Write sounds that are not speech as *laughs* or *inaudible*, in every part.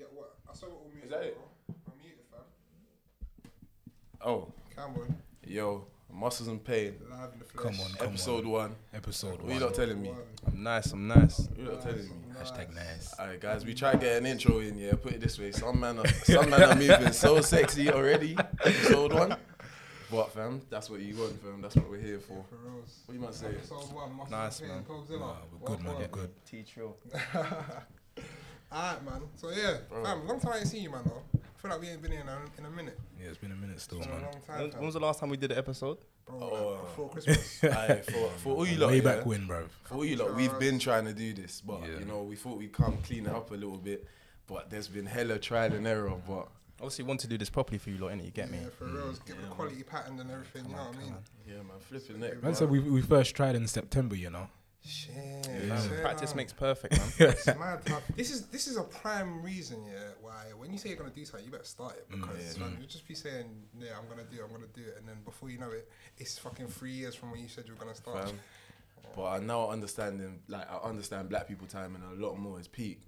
Yeah, what? I saw what we Is that it? bro. I'm muted, fam. Oh, Cameron, yo, muscles and pain. live in the flesh. Come on, come Episode on. one. Episode What you one. not telling me? I'm nice. I'm nice. You not telling me? Hashtag nice. Alright, guys, we try to get an intro in. Yeah, put it this way: some man, are, some man are moving *laughs* so sexy already. Episode one. But fam, that's what you want, fam. That's what we're here for. For. What you might say? Episode one, Nice, man. Nah, we're good, man. We're good. T Trill. *laughs* Alright, man. So yeah, Bro. fam. Long time I ain't seen you, man. Though. I feel like we ain't been here in a, in a minute. Yeah, it's been a minute still, It's been a man. long time, When, when was the last time we did an episode? Bro, Oh. like, uh, before *laughs* Christmas. Aye, for, for *laughs* all you lot, Way yeah, back when, bro. for all you lot, we've been trying to do this, but Yeah. you know, we thought we'd come clean it up a little bit. But there's been hella trial and error. But Obviously, want to do this properly for you lot, innit? You get me? Yeah, for reals. Get the quality pattern and everything. you know what I mean? yeah, man, flipping it. Man said we, we first tried in September, you know. Shit. Yeah. shit, Practice makes perfect, man. *laughs* It's mad this is this is a prime reason, yeah, why when you say you're gonna do something, you better start it Mm, because yeah. man, you just be saying, yeah, I'm gonna do it, I'm gonna do it, and then before you know it, it's fucking three years from when you said you were gonna start. fam. But I now understanding, like I understand black people timing a lot more is peak.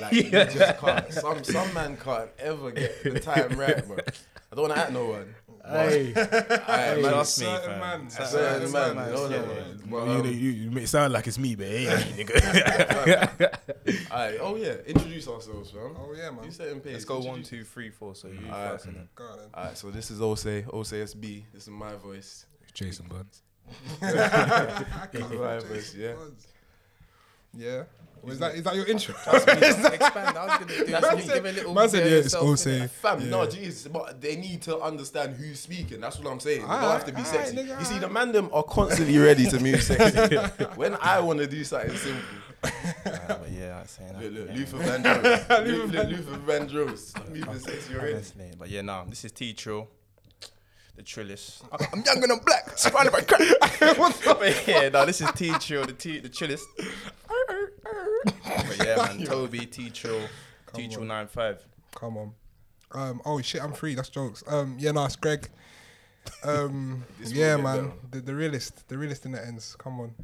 Like you *laughs* just can't. Some some man can't ever get the time right, bro. I don't want to at no one. Hey, Aye, man, Trust me, certain fam. man, Certain certain man, man, no, no, yeah, no. yeah. But, you, um, you, you make it sound like it's me, but it ain't me, nigga. *laughs* aye, oh yeah, introduce ourselves, fam. Oh yeah, man. You set in pace. Let's go one, Introduce- two, three, four. So you Alright. first, and then. Go on then. Alright, so this is Ose, Ose SB. This is my voice. Jason Burns. *laughs* I This is can't *laughs* my Jason voice, yeah. Buds. Yeah. Well, is that is that your intro? Expand. I was gonna do *laughs* That's that. me. Give a little. Man said, bit of yeah, it's yourself, Ose. innit? Fam, no, jeez, but they need to understand who's speaking. That's what I'm saying. They don't have to be sexy. alright, nigga, you see, the alright. man them are constantly ready to move sexy. *laughs* when I want to do something simple, Alright, but yeah, I'm saying that. look, look, yeah. Luther Vandross, *laughs* Luther, Luther Vandross, moving sexy already. Honestly, but yeah, nah, this is T Trill, the Trillist. I'm young and I'm black, surrounded by crack. but yeah, no, this is T Trill, the T, the Trillist. But yeah, man, *laughs* Toby, T Trill, T Trill 95. Come on. Um. Oh shit, I'm free. That's jokes. Um. Yeah, no, it's Greg. Um. *laughs* Yeah, man. The, the realist, the realist in the ends. Come on,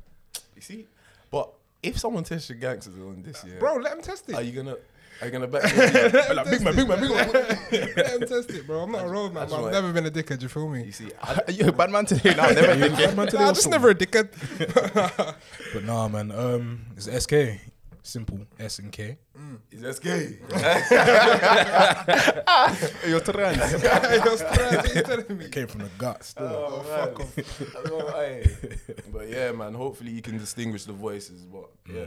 You see, but if someone tests your gangsters on this, yeah, bro. Let him test it. are you gonna, are you gonna back? *laughs* me? Like, big man, big man, big man. Let him test it, bro. I'm not a road man. I've never been a dickhead. You feel me? you see, I, Are you a bad man today? No, never been. Bad man today Nah, I'm just never a dickhead. But nah, man. Um, it's SK. Simple S and K. is that gay? *laughs* *laughs* *laughs* You're trans. You're stressed, what you telling me? Came from the guts. Still. Oh, fuck off. but yeah, man. Hopefully you can distinguish the voices. But yeah,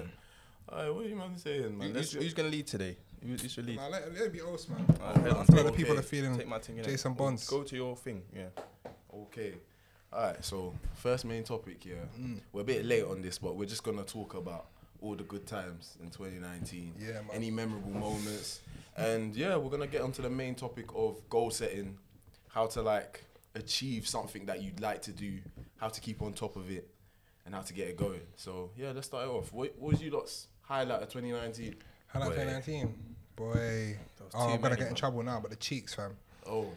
Alright, what are you man saying, man? Let's Who's, who's gonna lead today? Who- Who's your lead? Nah, let, let it be host, man. Alright, head on. I feel like the Okay. people are feeling Take my thing. innit? Jason Go- Bonds. Go to your thing. Yeah. Okay. All right. So first main topic here. Mm. We're a bit late on this, but we're just gonna talk about all the good times in 2019. Yeah, man. Any memorable moments, and yeah, we're gonna get onto the main topic of goal setting, how to like achieve something that you'd like to do, how to keep on top of it, and how to get it going. So yeah, let's start it off. What, what was you lot's highlight of 2019? Highlight Boy. 2019. Boy. was Oh, I'm gonna get in man. trouble now, but the cheeks, fam. Oh,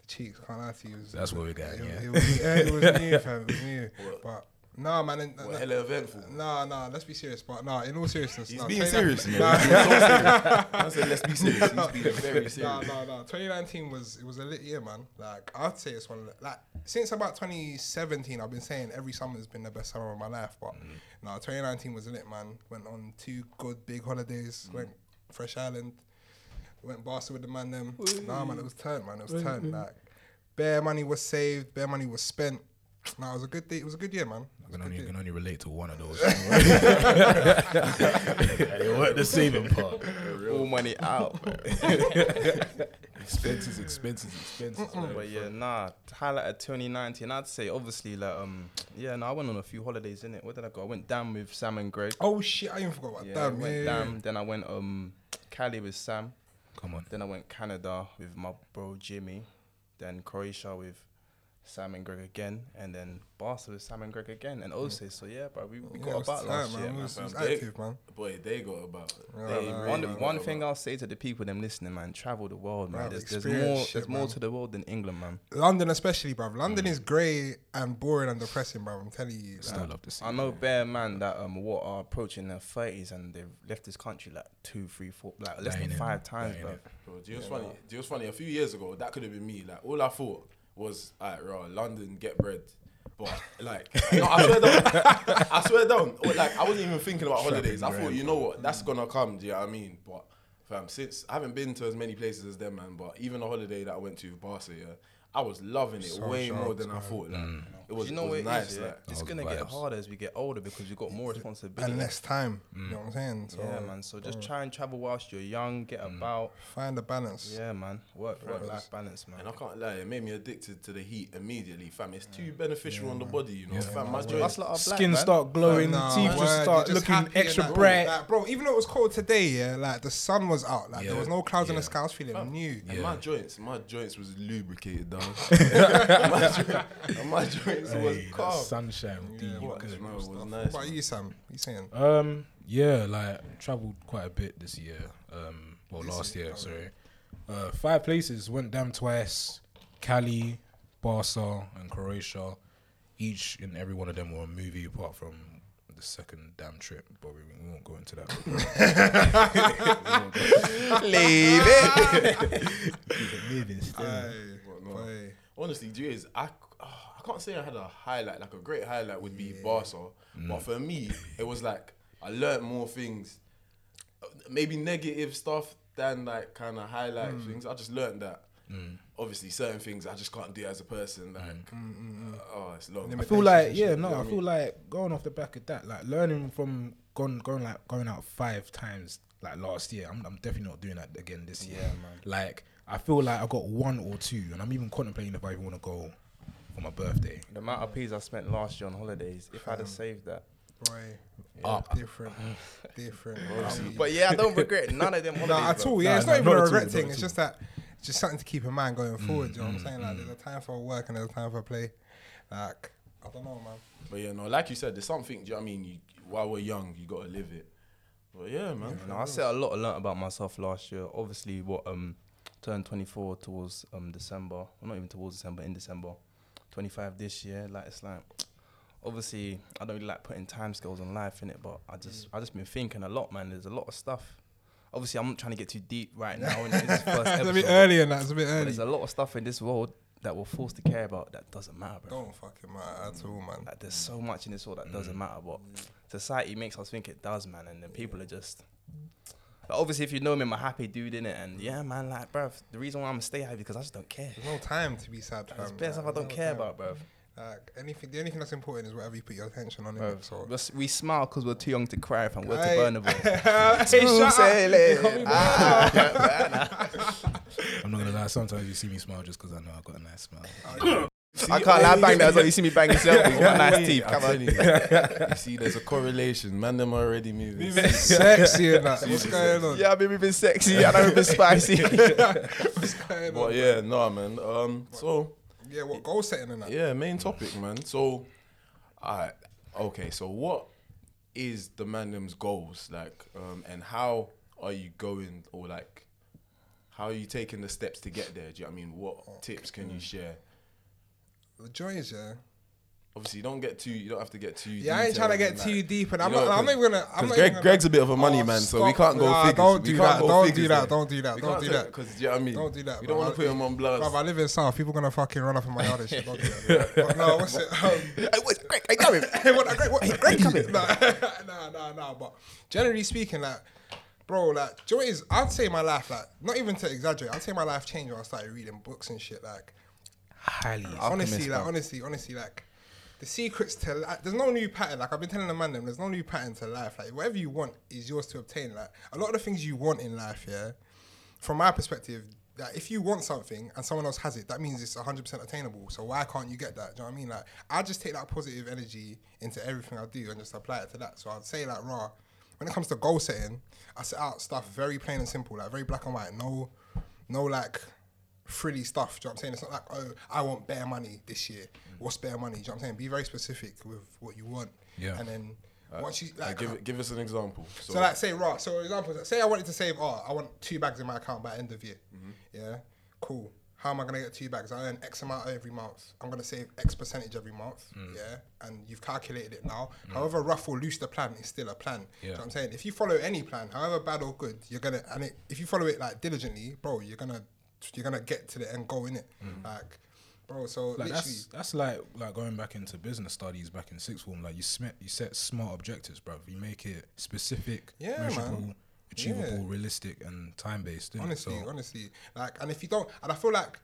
The cheeks, can't lie to you. Was- That's what we got. It, Yeah. it was, yeah, it was new, fam. It was new. *laughs* What? But no, man. and- what hella eventful. Nah, nah. Let's be serious. But nah, in all seriousness, He's nah, being serious. Man. He's so serious. *laughs* I said, let's be serious. He's being very Nah, serious. nah, nah. 2019 was it was a lit year, man. Like I'd say it's one of the, like since about 2017, I've been saying every summer's been the best summer of my life. But Mm. nah, 2019 was lit, man. Went on two good big holidays. Mm. Went Fresh Island. Went Barca with the man. Them. Nah, man, it was turned, man. It was turned. Like bare money was saved. Bare money was spent. Nah, it was a good day. It was a good year, man. I can It was a only, good can only relate to one of those. *laughs* it weren't the saving part. All money out. *laughs* Expenses, expenses, expenses. But yeah, nah. Highlight of 2019. I'd say obviously like um yeah. No, I went on a few holidays in it. Where did I go? I went down with Sam and Greg. Oh shit! I even forgot about Yeah, that. I Damn, went yeah, down. Then I went um Cali with Sam. Come on. Then I went Canada with my bro Jimmy. Then Croatia with Simon Greg again, and then Barca with Simon Greg again, and Ose. So yeah, bro, we, we Yeah, got about tight, last man. year, It man. was, was fam. They- active, man. Boy, they got about. Yeah, they nah, One, got one about. thing I'll say to the people them listening, man, travel the world, man. Bruv, There's, there's more, shit, there's more to the world than England, man. London, especially, bruv. Mm. London is grey and boring and depressing, bruv. I'm telling you. Still love to see. I know bare man that um what are approaching their thirties and they've left this country like two, three, four, like less That than ain't it. five times, ain't bro. it. Bro, do you know what's funny? Do you know what's funny? A few years ago, that could have been me. Like all I thought was, alright, raw, London, get bread. But like, *laughs* no, I swear down, I swear down. Like I wasn't even thinking about holidays. I thought, you know what, that's gonna come. Do you know what I mean? But fam, since I haven't been to as many places as them, man. But even the holiday that I went to, Barca, yeah, I was loving it So way more sharp, than I thought. Like, it was, you know it what was it nice. is, yeah? like, It's gonna get harder as we get older because we've got more responsibility. and less time. You mm. know what I'm saying? So, yeah, man. So just try and travel whilst you're young, get mm. about. Find a balance. Yeah, man. Work work life balance, man. And I can't lie, it made me addicted to the heat immediately, fam. It's too beneficial on the body, you know, fam. My Us joints, lot are black, Skin man. start glowing, Nah, teeth word, just start just looking extra like, bright. Like, bro, even though it was cold today, yeah, like the sun was out, like there was no clouds in the Yeah. sky. I was feeling new. And my joints, my joints was lubricated down. *laughs* *laughs* my, joint, and my was Hey, that calm. sunshine Yeah, you What? good. No, it was What nice. about you, Sam? You saying? Um, yeah, like traveled quite a bit this year. Um, well, This last year, year, oh. sorry. Uh, five places. Went down twice. Cali, Barca, and Croatia. Each and every one of them were a movie, apart from the second damn trip. But we, we won't go into that. *laughs* Leave *laughs* it. Moving still. Aye, What, no. boy. Honestly, do you is I can't say I had a highlight. Like a great highlight would be Barca, but mm. for me, it was like I learned more things, uh, maybe negative stuff than like kind of highlight mm. things. I just learned that. Mm. Obviously, certain things I just can't do as a person. Like, uh, oh, it's long. I feel like yeah, no, you know I what I feel like going off the back of that, like learning from going going like going out five times like last year. I'm, I'm definitely not doing that again this year. Yeah, man. Like I feel like I got one or two, and I'm even contemplating if I even want to go for my birthday. The amount of peas I spent last year on holidays, if I'd have saved that. Boy, Up. different, *laughs* different. But yeah, I don't regret none of them *laughs* holidays. no, at all. Yeah, Nah, it's nah, not even not a at all, regret thing. It's just that, it's just something to keep in mind going forward. you know what I'm saying? Like, there's a time for work and there's a time for play. Like, I don't know, man. But yeah, no, like you said, there's something. Do you know what I mean? You, while we're young, you gotta live it. But yeah, man. No, I said a lot. I learnt about myself last year. Obviously, what um turned 24 towards um December. Well, not even towards December. In December, 25 this year. Like it's like obviously I don't really like putting time scales on life in it, but I just I just been thinking a lot, man. There's a lot of stuff. Obviously, I'm not trying to get too deep right now in this first *laughs* it's episode. a bit early and that. It's a bit early. there's a lot of stuff in this world that we're forced to care about that doesn't matter, bro. Don't fucking matter at all, man. Like there's so much in this world that Mm. doesn't matter, but society makes us think it does, man. And then people are just. But obviously, if you know me, I'm a happy dude in it, and yeah, man, like, bruv, the reason why I'm stay happy because I just don't care. There's no time to be sad, There's fam. bare stuff I don't there's care time. about, bruv. Like anything, the only thing that's important is whatever you put your attention on. Bruv, Innit? So. we we smile because we're too young to cry, fam. We're Aye. too burnable. *laughs* Hey, Smooth shut up. sailing. Ah, *laughs* I'm not gonna lie. Sometimes you see me smile just because I know I've got a nice smile. Oh, I can't lie, bang that as well. You *laughs* see me bang yourself. You've got nice teeth. I'm Come on. you. *laughs* you see, there's a correlation. Man, them already moving. Sexy and that. What's going on? Yeah, I've been moving sexy and I've been spicy. *laughs* What's going on? But yeah, no, man. Um, so Yeah, what goal setting and that? yeah, main topic, man. So, alright, okay. So, what is the Mandem's goals like, um, and how are you going, or like, how are you taking the steps to get there? Do you know what I mean? What tips can you share? The joy is yeah. Obviously, you don't get too. You don't have to get too. Yeah, I ain't trying to get too that. deep, and I'm You know, not. I'm not even gonna. I'm Because not Greg, even Greg's a bit of a money Oh, man, so we can't go Nah, figures. Don't We do can't that. Don't do that. Don't do that. Don't do that. Cause you know what I mean. Don't do that, We don't want to put him on blast. Bruv, I live in South. People gonna fucking run off in my yard and shit. Don't do that. *laughs* But no, what's it? Um, Hey, what's Greg? Hey, come here. *laughs* hey, what? Great, what? Great coming. *laughs* Nah, nah, nah. But generally speaking, like, bro, like, do you know what? I'd say my life, like, not even to exaggerate. I'd say my life changed when I started reading books and shit. Like, Highly. Uh, honestly, like, honestly, honestly, like, the secrets to like, there's no new pattern. Like I've been telling the man, them there's no new pattern to life. Like whatever you want is yours to obtain. Like a lot of the things you want in life, yeah. From my perspective, that if you want something and someone else has it, that means it's 100% attainable. So why can't you get that? Do you know what I mean? Like I just take that positive energy into everything I do and just apply it to that. So I'd say like raw. When it comes to goal setting, I set out stuff very plain and simple, like very black and white. No, no like frilly stuff. Do you know what I'm saying? It's not like, oh, I want bare money this year. What's bare money? Do you know what I'm saying? Be very specific with what you want. Yeah. And then once you Like, like, give it, give us an example. So, so like say right. So for example, say I wanted to save. Oh, I want two bags in my account by end of year. Mm-hmm. Yeah, cool. How am I gonna get two bags? I earn X amount every month. I'm gonna save X percentage every month. Mm. Yeah, and you've calculated it now. However rough or loose the plan is still a plan. Do you know what I'm saying? If you follow any plan, however bad or good, you're gonna and it, if you follow it like diligently, bro, you're gonna you're gonna get to the end goal in it. Mm. Like, bro. So Like literally, that's that's like like going back into business studies back in sixth form. Like you set you set smart objectives, bro. You make it specific, Yeah, measurable, man. achievable, Yeah. realistic, and time based. honestly, so, honestly, like, and if you don't, and I feel like,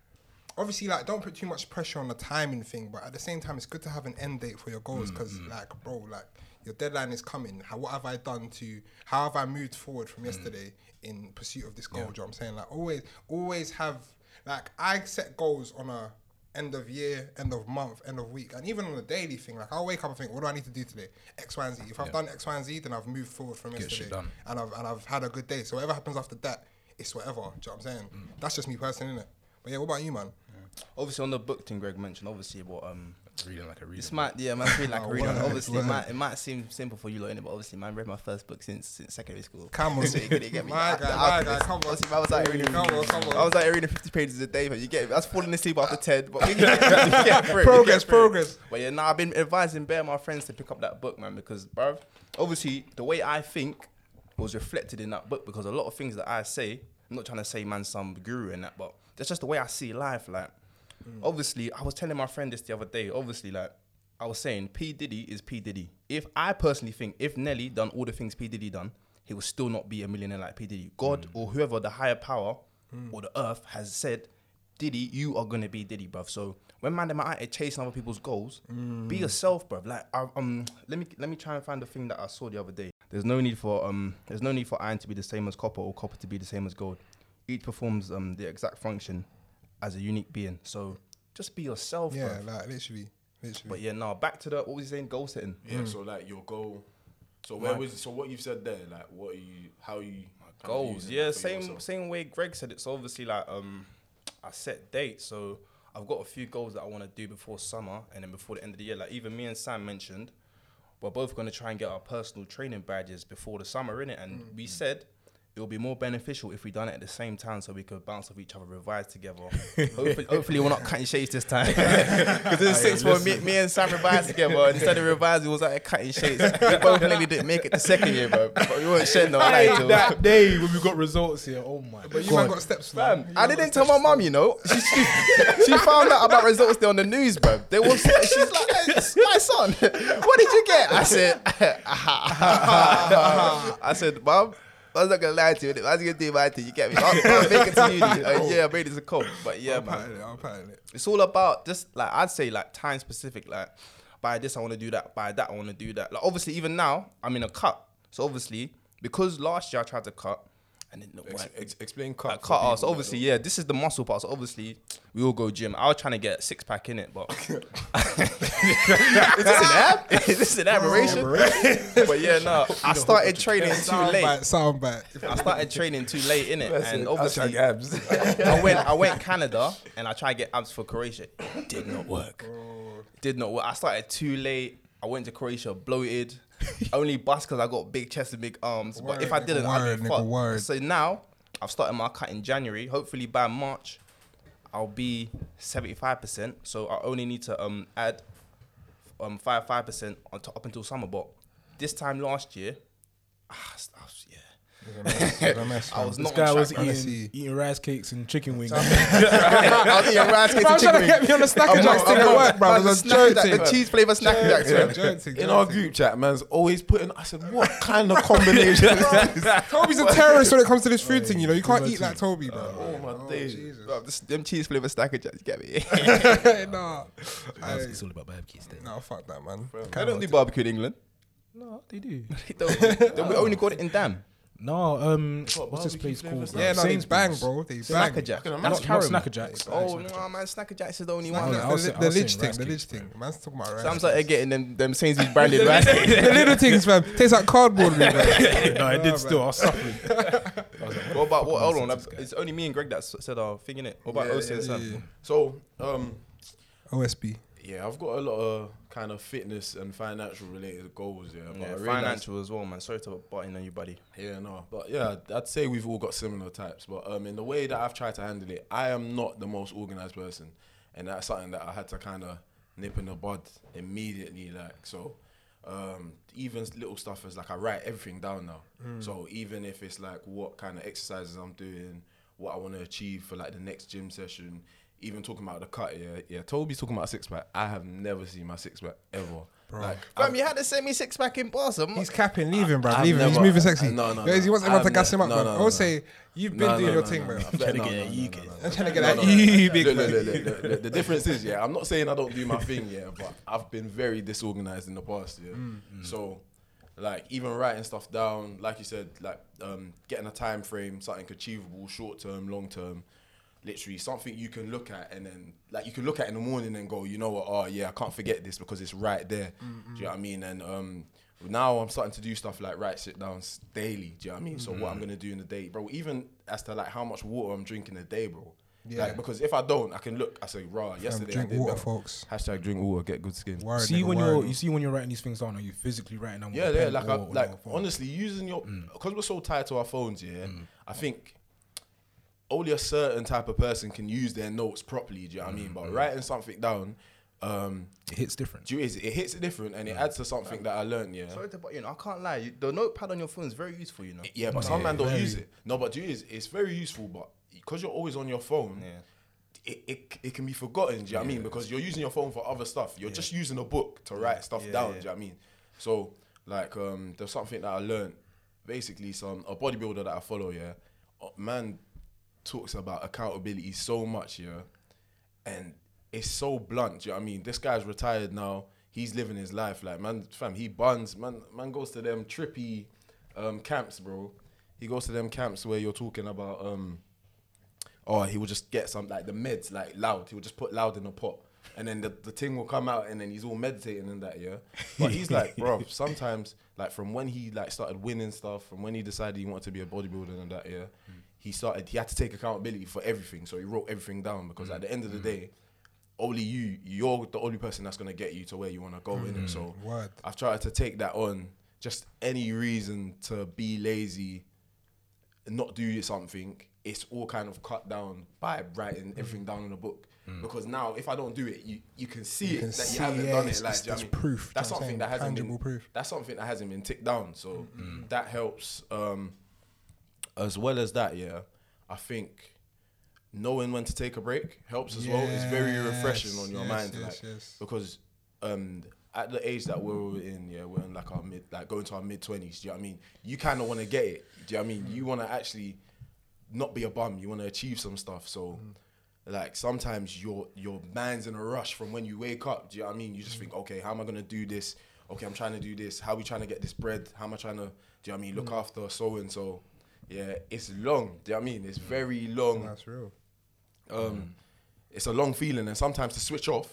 obviously, like, don't put too much pressure on the timing thing, but at the same time, it's good to have an end date for your goals, mm, because, mm. like, bro, like, your deadline is coming. How, what have I done to? How have I moved forward from yesterday in pursuit of this goal? Do you know what I'm saying? Like, always, always have, like, I set goals on a end of year, end of month, end of week, and even on a daily thing. Like, I'll wake up and think, what do I need to do today? X, Y, and Z. If I've done X, Y, and Z, then I've moved forward from Get yesterday and I've and I've had a good day. So whatever happens after that, it's whatever. Do you know what I'm saying? Mm. That's just me personally, innit? But yeah, what about you, man? Obviously, on the book thing Greg mentioned, obviously, what um, reading like a reader. It's might yeah, man, feeling like a *laughs* reader. Obviously, it might, it might seem simple for you lot, innit? But obviously, man, read my first book since, since secondary school. Come on. *laughs* so you couldn't get me. *laughs* My guy, my guy, come on. Obviously, I was like reading. Come on, come on. I was like reading 50 pages a day, man. You get it? I was falling asleep after 10, but you get, you get through Progress, progress. But yeah, now I've been advising bare my friends to pick up that book, man, because, bro, obviously the way I think was reflected in that book because a lot of things that I say, I'm not trying to say man some guru in that, but that's just the way I see life. Like, obviously, I was telling my friend this the other day. Obviously, like I was saying, P Diddy is P Diddy. If I personally think if Nelly done all the things P Diddy done, he will still not be a millionaire like P Diddy. God or whoever the higher power or the earth has said Diddy, you are gonna be Diddy, bruv. So when man them out chasing other people's goals, be yourself, bruv. Like I, um, let me let me try and find the thing that I saw the other day. There's no need for um, there's no need for iron to be the same as copper or copper to be the same as gold. Each performs um the exact function as a unique being. So just be yourself, Yeah, bruv. like literally, literally. But yeah, now back to the what was he saying? Goal setting. yeah. So like your goal. So where was so what you've said there? Like what are you? How are you? goals. Yeah, same yourself? same way Greg said It's So obviously, like um, I set dates. So I've got a few goals that I want to do before summer and then before the end of the year. Like even me and Sam mentioned, we're both going to try and get our personal training badges before the summer, innit? And we said. It would be more beneficial if we done it at the same time, so we could bounce off each other, revise together. *laughs* hopefully, hopefully, we're not cutting shades this time. Because in six form, me, me and Sam revised together. And instead of revising, we was like cutting shades. We *laughs* both nearly didn't make it the second year, bro. But we weren't shedding no light. till- that day when we got results here, oh my But you god! man got steps, Fam, man. I didn't tell my steps, mum, you know. She, she, she found out about results there on the news, bro. They was, she's like, hey, it's my son, *laughs* what did you get? I said, ah, I said, mum, I was not gonna lie to you. I was gonna do my thing. You get me? I'll, I'll make it to uni. Uh, yeah, I made it to cope. But yeah, I'm man, it. I'm patting it. it's all about just like I'd say like time specific. Like by this I want to do that. By that I want to do that. Like obviously even now I'm in a cut. So obviously because last year I tried to cut and it Ex- ex- explain cut. Like for cut people us. that Obviously, yeah, this is the muscle part. So obviously, we all go gym. I was trying to get six pack in it, but *laughs* *laughs* is this an ab? is this an aberration? *laughs* but yeah, no. I started training too late. Soundbite, soundbite. I started training too late in it, and obviously, abs. I went I went Canada and I tried to get abs for Croatia. Did not work. Did not work. I started too late. I went to Croatia bloated. *laughs* Only bust because I got big chest and big arms. but if I didn't, nigga, I'd word, be fucked. word. So now I've started my cut in January. Hopefully by March, I'll be seventy five percent. So I only need to um add um five five percent on top up until summer. But this time last year, ah, was, yeah, *laughs* I was This not guy was eating, honestly. eating rice cakes and chicken wings. *laughs* I was eating rice cakes Bro, and trying to get me on the *laughs* snacker I'm jacks not- thing at work, bro. man, It was the a snack joke jack- The cheese flavour snack jack. Joke thing, joke thing, In our group chat, man's always putting. I said, what kind of combination is this? Toby's a terrorist when it comes to this food thing. You know, you can't eat like Toby, bro. Oh my oh, days. Jesus. Bro, this, them cheese flavour snack jacks, get me? nah, It's- it's all about barbecue steak. nah, fuck that, man. I don't do barbecue in England. No, they do. They don't. We only got it in Dam. No, um, what's this place called? Yeah, no, they Sainsbury's. bang, bro. They bang. Snack a Jack. Can I Not, not Snack a Jacks. Oh no, man, Snack a Jacks is the only Snacker one. Jacks, I was the, saying- I the was lidge thing, rice the cakes, lidge thing. Man's talking about So rice. I'm started getting them them Sainsbury's branded *laughs* rice. the little things, fam. Tastes like cardboard, *laughs* me, bro. no, I did still. I was suffering. *laughs* What about what? Hold on, nonsense, like, it's only me and Greg that's said our thing in it. What about Yeah, OC and yeah, Sam? So, um, OSB. yeah, I've got a lot of kind of fitness and financial related goals. Yeah, but Yeah, financial as well, man. Sorry to butt in on you, buddy. Yeah, no, but yeah, I'd say we've all got similar types. But um, in the way that I've tried to handle it, I am not the most organized person, and that's something that I had to kind of nip in the bud immediately. Like so, um, even little stuff is like I write everything down now. So even if it's like what kind of exercises I'm doing, what I want to achieve for like the next gym session. Even talking about the cut, yeah, yeah. Toby's talking about six pack. I have never seen my six pack ever. Bro. Like, Fam, you had to send me six pack in Barca. He's capping, leaving, him, bro. I've He's moving sexy. no, no, Guys, he no. wants everyone to I've gas him up, no, bro. I no, will say you've been No, doing no, your no, thing, no, bro. I'm Trying to get no, a no, UK. no, no. trying to get No, that you big man. The difference is, yeah, I'm not saying I don't do my thing, yeah, but I've been very disorganized in the past, yeah. So, like, even writing stuff down, like you said, like um, getting a time frame, something achievable, short term, long term, literally something you can look at and then, like, you can look at in the morning and go, you know what, oh yeah, I can't forget this because it's right there. Do you know what I mean? And um, now I'm starting to do stuff like write sit down s- daily. Do you know what I mean? So what I'm gonna do in the day, bro. Even as to like how much water I'm drinking a day, bro. Yeah. Like because if I don't, I can look. I say, raw. Yesterday drink I did water, better." folks. Hashtag drink water, get good skin. Word, see nigga, when word. you're you see when you're writing these things down, are you physically writing them? Yeah, yeah. Like, or I, on like honestly, using your Mm. because we're so tied to our phones. Yeah, I think only a certain type of person can use their notes properly. Do you know what I Mm, mean? But writing something down, um, it hits different. do you, is it hits it different and it adds to something that I learned. Yeah. Sorry to you know, I can't lie. You, the notepad on your phone is very useful, you know. Yeah, but some man don't very. use it. No, but do you is it's very useful, but because you're always on your phone, Yeah. it, it, it can be forgotten. Do you know what I mean? Because you're using your phone for other stuff. You're just using a book to write stuff Yeah, down. yeah. Do you know what I mean? So like um, there's something that I learned. Basically, some a bodybuilder that I follow. Yeah, uh, man talks about accountability so much. Yeah, and it's so blunt. You know what I mean? This guy's retired now. He's living his life. Like man, fam, he buns. Man, man goes to them trippy um, camps, bro. He goes to them camps where you're talking about. Um, oh, he will just get some like the meds, like loud. He will just put loud in a pot, and then the, the thing will come out, and then he's all meditating and that, yeah. But he's like, bro, *laughs* sometimes like from when he like started winning stuff, from when he decided he wanted to be a bodybuilder and that, yeah, he started. He had to take accountability for everything, so he wrote everything down because at the end of the mm. day. Only you, you're the only person that's gonna get you to where you wanna go in it. Mm. So Word. I've tried to take that on. Just any reason to be lazy, not do something, it's all kind of cut down by writing mm. everything down in a book. Because now, if I don't do it, you, you can see You it can that see, you haven't yeah, done it. Like, it's- do you know it's what I mean? proof, That's do you know what I'm something that hasn't Tangible been. proof. That's something that hasn't been ticked down. So that helps. Um, as well as that, yeah, I think knowing when to take a break helps as well. It's very refreshing on your Yes, mind, yes, like yes. because um, at the age that we're in, yeah, we're in like our mid, like going to our mid twenties. Do you know what I mean? You kind of want to get it. Do you know what I mean? You want to actually not be a bum. You want to achieve some stuff. So. Mm. Like sometimes your your mind's in a rush from when you wake up. Do you know what I mean? You just mm. think, okay, how am I gonna do this? Okay, I'm trying to do this. How are we trying to get this bread? How am I trying to, do you know what I mean? Look mm. after so and so. Yeah, it's long. Do you know what I mean? It's mm. very long. That's real. Um, mm. it's a long feeling, and sometimes to switch off,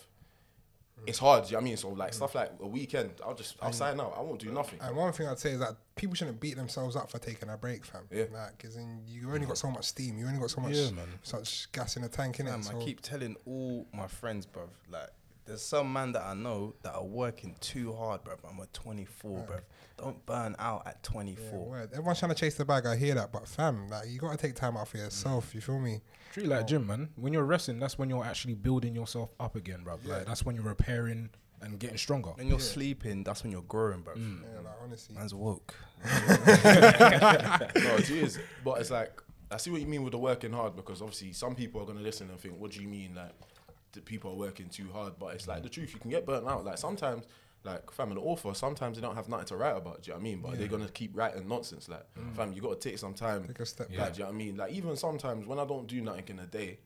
mm. it's hard. Do you know what I mean? So like stuff like a weekend, I'll just I'll sign out. I won't do nothing. And one thing I'd say is that people shouldn't beat themselves up for taking a break, fam. Yeah. Like, cause then you only got so much steam. You only got so much, Yeah, man. such gas in the tank, innit? Fam, So I keep telling all my friends, bruv, like, there's some man that I know that are working too hard, bruv. I'm a 24, bruv. Don't burn out at 24. word. Everyone's trying to chase the bag. I hear that, but fam, like you gotta take time out for yourself. You feel me? Treat it like gym, man. When you're resting, that's when you're actually building yourself up again, bro. Like that's when you're repairing and getting stronger. when you're sleeping, that's when you're growing, bruv. Mm. Yeah, like honestly. Man's woke. *laughs* no, it is. But it's like I see what you mean with the working hard because obviously some people are gonna listen and think, "What do you mean like the people are working too hard?" But it's like the truth. You can get burnt out. Like sometimes, like fam, an author, sometimes they don't have nothing to write about. Do you know what I mean? But they're gonna keep writing nonsense. Like mm. fam, you gotta take some time. Take a step Like, back. do you know what I mean? Like even sometimes when I don't do nothing in a day.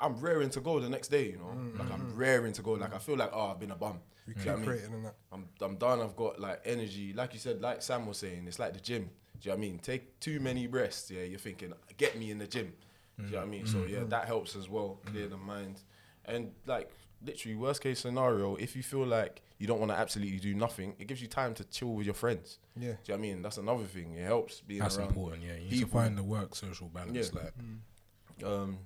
I'm raring to go the next day, you know. Mm, like I'm mm-hmm. raring to go. Like I mm. feel like oh I've been a bum. You Do you know what I mean? And that. I'm, I'm done. I've got like energy. Like you said, like Sam was saying, it's like the gym. Do you know what I mean? Take too many breaths. Yeah, you're thinking, get me in the gym. Do you know what I mean? So yeah, that helps as well. Clear the mind, and like literally worst case scenario, if you feel like you don't want to absolutely do nothing, it gives you time to chill with your friends. Yeah. Do you know what I mean? That's another thing. It helps being That's around. important. Yeah, you need to find the work social balance. Yeah. Like, Um,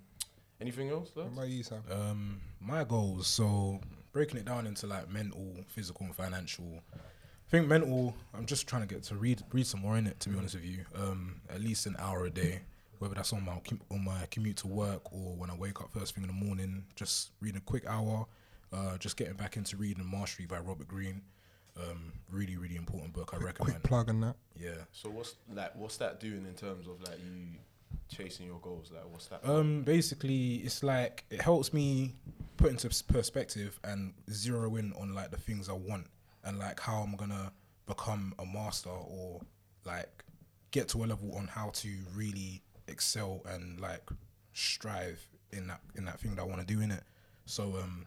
anything else? What about you, Sam? um, my goals. So breaking it down into like mental, physical, and financial. I think mental. I'm just trying to get to read read some more in it. To be honest with you, um, at least an hour a day, whether that's on my on my commute to work or when I wake up first thing in the morning. Just reading a quick hour. Uh, just getting back into reading Mastery by Robert Greene. Um, really, really important book. I recommend. Quick plug on that. Yeah. So what's like what's that doing in terms of like you chasing your goals? Like what's that? Um, basically, it's like it helps me put into perspective and zero in on like the things I want and like how I'm gonna become a master or like get to a level on how to really excel and like strive in that in that thing that I want to do in it. So um,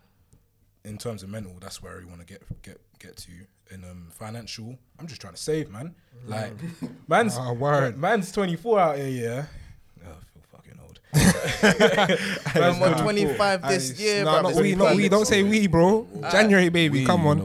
in terms of mental, that's where I want to get get get to. In um, financial, I'm just trying to save, man. Like, *laughs* man's Ah, word. man's 24 out here, yeah. Oh, I feel fucking old. *laughs* I'm on 25 this year, nah, bruv, not we, not we. Don't say we, bro. January, baby. Come on.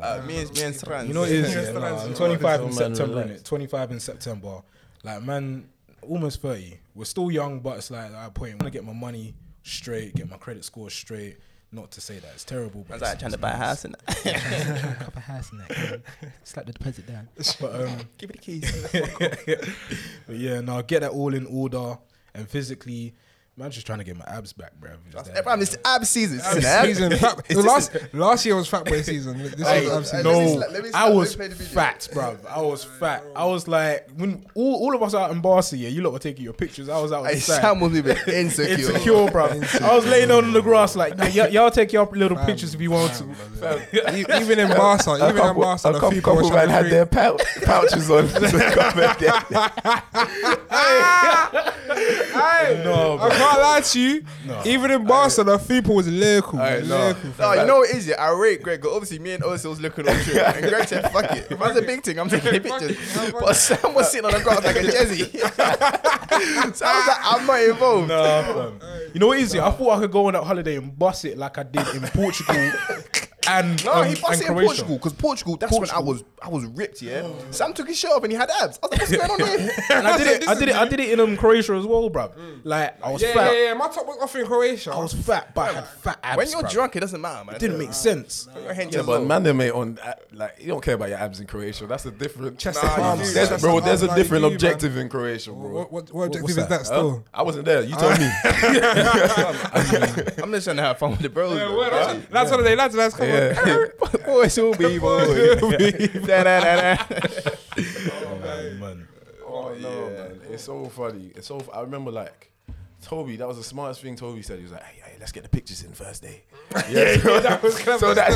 Uh, me and me and Strand. You know what it is, *laughs* yeah. Yes, Nah, I'm 25 in September, relax. innit? 25 in September. Like, man, almost 30. We're still young, but it's like at that point, I want to get my money straight, get my credit score straight. Not to say that it's terrible, but Man's like trying to buy a house and *laughs* *laughs* that. Cup of house and that. Slap the deposit down. But um, *laughs* Give me the keys. but yeah, now get that all in order and physically. Man, just trying to get my abs back, bro. Just that- Everyone, it's ab season. Ab It's ab- season. *laughs* Fat, It's last last year was fat boy season. This Hey, is ab season. let me no, let me I slap- let me was play the video. fat, bro. I was fat. I was like, when all, all of us out in Barca, yeah, you lot were taking your pictures. I was out on Hey. Sam was moving *laughs* insecure. Insecure, bruv. I was laying down on the grass like, nah, y- y'all take your little Fam, pictures if you want to. *laughs* E- Even in Barca, even in Barca, the people were trying to drink. pou- pouches on. No, I can't lie to you. Even in Barca, the people was lyrical. Alright, no. lyrical. No, you know what it is, yeah? I rate Greg. 'cause Obviously, me and Osi was looking all true. And Greg said, fuck it. If that's a big thing, I'm taking *laughs* pictures. But Sam was sitting on the ground like a Jezzy. *laughs* *laughs* so I was like, I'm not involved. Nah, fam. You know what is it? I thought I could go on that holiday and bust it like I did in Portugal and No, um, he and busted in Croatia. Portugal because Portugal. That's when I was I was ripped. Yeah, Sam took his shirt off and he had abs. I was like, what's going on here? *laughs* And I did it. I did it. I did it in um, Croatia as well, bruv. Like I was Yeah, fat. yeah, yeah. My top was off in Croatia. I was fat, but I had fat abs. when you're bruv. drunk, it doesn't matter, man. it didn't make sense. Your Yeah, but man, they mate on uh, like you don't care about your abs in Croatia. That's a different. Chest Nah, and you arms. do. There's- bro, there's a arms, like you different objective in Croatia, bro. What, what, what objective is that? that still? I wasn't there. You told me. *laughs* *laughs* I'm just trying to have fun with the bros. Yeah, bro. that's, that's what they lads, lads. Come on. Yeah. Boys will be boys. Da, da, da, da. Oh, man. Oh, oh no, man. It's so funny. It's so. I remember like Toby. That was the smartest thing Toby said. He was like, "Hey, hey let's get the pictures in first day." Eh? *laughs* Yeah, *laughs* so that was clever So that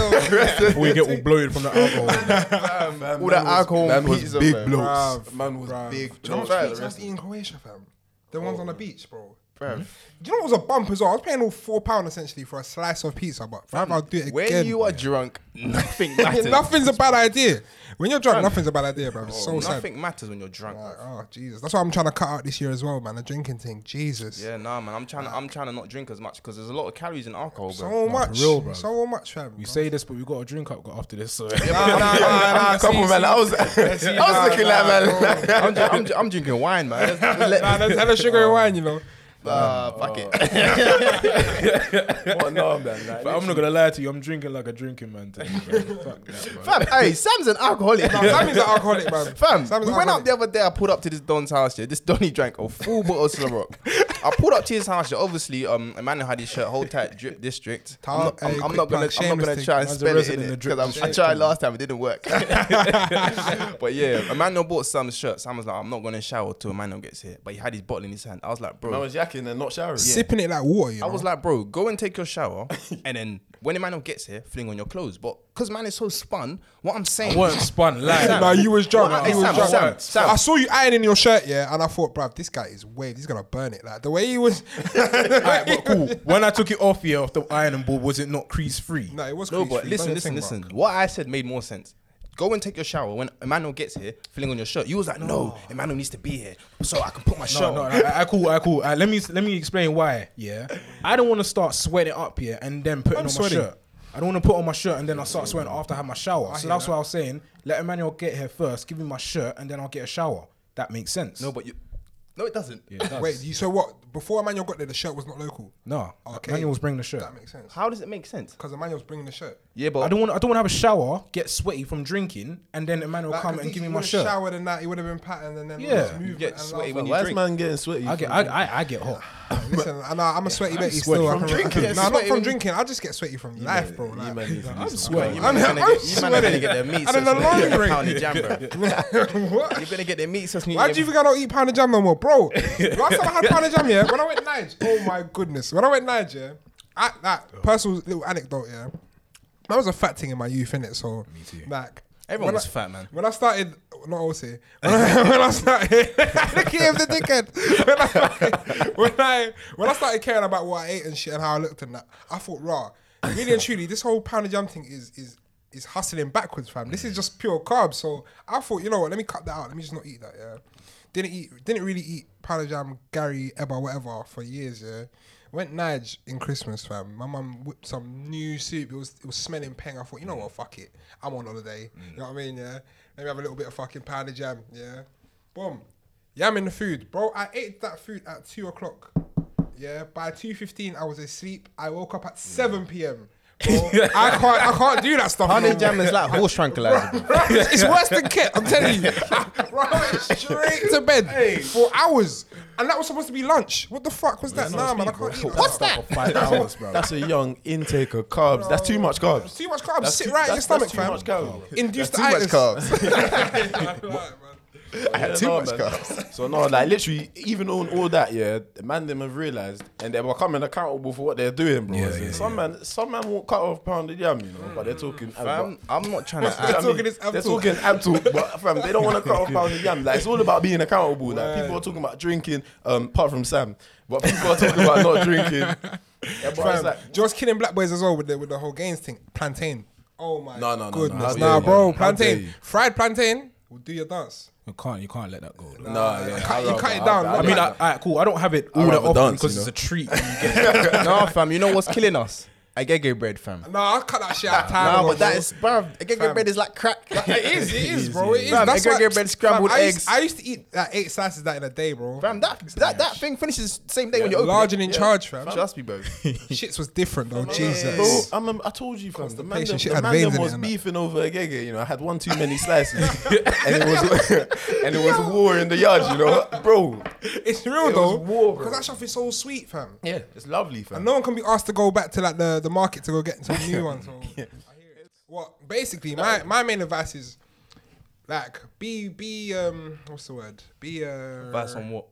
still. Before you get all bloated from the alcohol. *laughs* man, All that was- alcohol man was big fam. blokes. Man was bruv. big. Do you know blokes. how Right, the rest- used in Croatia, fam? The ones on the oh. beach, bro. Bruv. Hmm? Do you know what was a bump as well? I was paying all four pound essentially for a slice of pizza, but fam, hmm. I'll do it When again. you are drunk, nothing *laughs* matters. Nothing's a bad idea. When you're drunk, nothing's a bad idea, bro. It's so oh, sad. Nothing matters when you're drunk. Like, oh Jesus, that's why I'm trying to cut out this year as well, man. The drinking thing, Jesus. Yeah, nah, man. I'm trying to. I'm trying to not drink as much because there's a lot of calories in alcohol, bro. So much, real, bro. so much, fam. We say this, but we got a drink up after this. So *laughs* Nah, nah, nah, nah, Come on, man. I was, *laughs* I was looking nah, like, man. I'm, ju- I'm, ju- I'm drinking wine, man. Let's- let- Nah, there's hella sugar and wine, you know. Uh, fuck it. Oh, no, man. Like, But I'm not gonna lie to you. I'm drinking like a drinking man today. bro. Fuck that, bro. Fam, hey, Sam's an alcoholic. Nah, Sammy's an alcoholic, man. Fam, Sammy's we an went up alcoholic. the other day. I pulled up to this Don's house. Yeah, this Don he drank a full bottle of Ciroc. I pulled up to his house. Yeah, obviously, um, Emmanuel had his shirt hold tight drip district. I'm not, I'm, I'm not gonna, I'm not gonna try and thing. Man's a spell it in of it drip because I tried last time. It didn't work. *laughs* but yeah, Emmanuel bought Sam's shirt. Sam was like, I'm not gonna shower till Emmanuel gets here. But he had his bottle in his hand. I was like, bro, Man was yakking and not showering. Sipping it like water, you know. I was like, bro, go and take your shower, *laughs* and then when Emmanuel gets here, fling on your clothes. But because man is so spun, what I'm saying, I weren't spun *laughs* like Nah, you was drunk. Well, you hey, was Sam, drunk. Sam, Sam. I saw you ironing your shirt, yeah, and I thought, bruv, this guy is waved. He's gonna burn it. Like the way he was. *laughs* Alright, but cool. When I took it off here off the ironing board, was it not crease free? no, it was. no, crease but free. listen, listen, listen. bruv. What I said made more sense. Go and take your shower. When Emmanuel gets here, filling on your shirt, you was like, no, Emmanuel needs to be here so I can put my shirt No, no, on. I, I cool, I cool. Uh, let me let me explain why. Yeah, I don't want to start sweating up here and then putting I'm on sweating. my shirt. I don't want to put on my shirt and then I start sweating after I have my shower. so that's that. why I was saying, let Emmanuel get here first, give me my shirt, and then I'll get a shower. That makes sense. No, but you. No, it doesn't. Yeah, it does. *laughs* Wait, you so what? Before Emmanuel got there, the shirt was not local. no. Okay. Emmanuel was bringing the shirt. That makes sense. How does it make sense? Because Emmanuel's bringing the shirt. Yeah, but I don't want. I don't want to have a shower, get sweaty from drinking, and then Emmanuel Like, come 'cause and he- give me he my would've shirt. Showered and that, he would have been patterned and then Yeah. just You movement get and sweaty laugh when up. you Why is drink. man getting sweaty? I get. I, I, I get hot. *laughs* Listen, and I, I'm a sweaty Betty sweaty still. I from can- I can- drinking. *laughs* No, not from drinking. I just get sweaty from life, bro. Like, man need to do *laughs* I'm some- sweating. You I'm- man are gonna I'm get, you man are gonna sweating. get their meat And then sauce the when you get laundry. a pound of jam, bro. what? You're gonna get their meat sauce. when Why do you them- think I don't eat pounded yam no more, bro? Last time I had pounded yam, yeah, when I went Nige, oh my goodness, when I went Nige, yeah, I, that oh. personal little anecdote, yeah, that was a fat thing in my youth, innit? So, too. like, Everyone when was I- fat, man. When I started, not also, *laughs* when I, when I started, look at him, the dickhead. When I, started, when I when I started caring about what I ate and shit and how I looked and that, I thought, raw, really and truly, this whole pounded yam thing is is is hustling backwards, fam. This is just pure carbs. So I thought, you know what, let me cut that out. Let me just not eat that. Yeah, didn't eat, didn't really eat of jam, garri, eba, whatever for years. Yeah. Went Nige in Christmas, fam. My mum whipped some new soup. It was it was smelling peng. I thought, you know what, fuck it. I'm on holiday. You mm. know what I mean? Yeah. Let me have a little bit of fucking of jam. Yeah. Boom. Yam in the food, bro. I ate that food at two o'clock. Yeah. By two fifteen, I was asleep. I woke up at seven mm. p.m. Bro, I can't. I can't do that stuff. Honey no jam is like horse tranquilizer. bro. *laughs* Bro, it's worse than kit. I'm telling you. Bro, I went straight to bed for hours, and that was supposed to be lunch. What the fuck was that? Nah, man, I can't eat that. What's that? For five hours, bro. That's a young intake of carbs. That's too much carbs. It's too much carbs. That's Sit too- right in your that's- stomach, that's too fam. much carbs. Induce Too much the carbs. *laughs* *laughs* I had too much carbs. *laughs* So no, like literally, even on all that, yeah, the man them have realised and they're becoming accountable for what they're doing, bro. Yeah, As in yeah, some man, some man won't cut off pounded yam, you know, but they're talking. Fam, I'm not trying *laughs* to. I They're mean, talking this ab they're talk. talking ab talk, but *laughs* fam, they don't want to cut off pounded yam. Like it's all about being accountable. Like people are talking about drinking, um, apart from Sam, but people are talking about not drinking. Yeah, but it's Fam, like, Just killing black boys as well with the with the whole gains thing. Plantain. Oh my No, no, no, no. goodness. Nah, you. bro, How plantain. Fried plantain will do your dance. You can't. You can't let that go. though. no, yeah, cut- I you rather- cut it down. I, I mean, I, like- alright, cool. I don't have it all I'd that rather often dance, because you it's a treat. when you *laughs* get it. no, fam. You know what's killing us? Agege bread, fam. Nah, I cut that shit out time. Nah, ago, but that is, bro. is, bruv. Agege bread is like crack. It is, it *laughs* is, bro. It is. Fam, That's egg why- bread, scrambled fam, I used- eggs. I used to eat like eight slices of that in a day, bro. Fam, that that that thing finishes same day when you open Large it. and in charge, fam. Trust me, bro. *laughs* Shits was different though. Bro, Jesus. I'm a, I told you, fam. The man, Constipation them, shit the had man veins them in it was and that. beefing over Agege. You know, I had one too many *laughs* slices, and it was and it was war in the yard. You know, bro. It's real It though, war, bro. because that stuff is so sweet, fam. Yeah, it's lovely, fam. And no one can be asked to go back to like the, the market to go get some new ones. *laughs* So. I hear it. What basically my, my main advice is like be be um what's the word? Be uh Advice on what?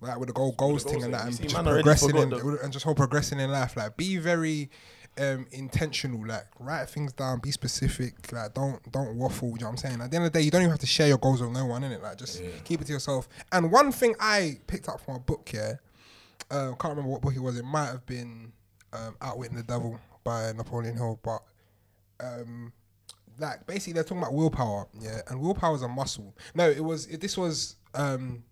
like with the goal goals thing and that You and see, just man already progressing in, forgot and just whole progressing in life. Like be very um intentional. Like write things down. Be specific. Like don't don't waffle. You know what I'm saying? At the end of the day you don't even have to share your goals with no one in it like just keep it to yourself. And one thing I picked up from a book yeah um, can't remember what book it was. It might have been um, Outwitting the Devil by Napoleon Hill but um like basically they're talking about willpower, yeah, and willpower is a muscle. No, it was it, this was um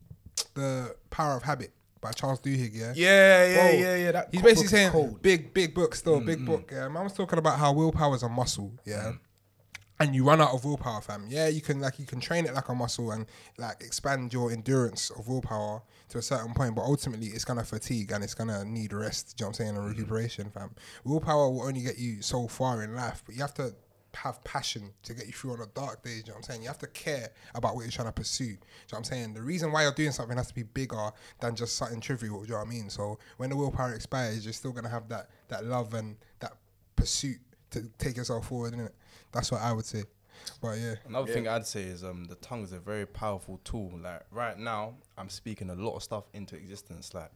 the Power of Habit by Charles Duhigg, yeah. Yeah, yeah, Bro, yeah, yeah. That He's basically saying cold. big, big book still, big book. Yeah, man was talking about how willpower is a muscle, yeah. And you run out of willpower, fam. Yeah, you can like you can train it like a muscle and like expand your endurance of willpower to a certain point, but ultimately it's gonna fatigue and it's gonna need rest. Do you know what I'm saying? And mm-hmm. recuperation, fam. Willpower will only get you so far in life, but you have to have passion to get you through on the dark days. You know what I'm saying? You have to care about what you're trying to pursue. You know what I'm saying? The reason why you're doing something has to be bigger than just something trivial. Do you know what I mean? So when the willpower expires, you're still gonna have that that love and that pursuit to take yourself forward, innit? That's what I would say. But yeah. Another thing I'd say is um the tongue is a very powerful tool. Like right now, I'm speaking a lot of stuff into existence. Like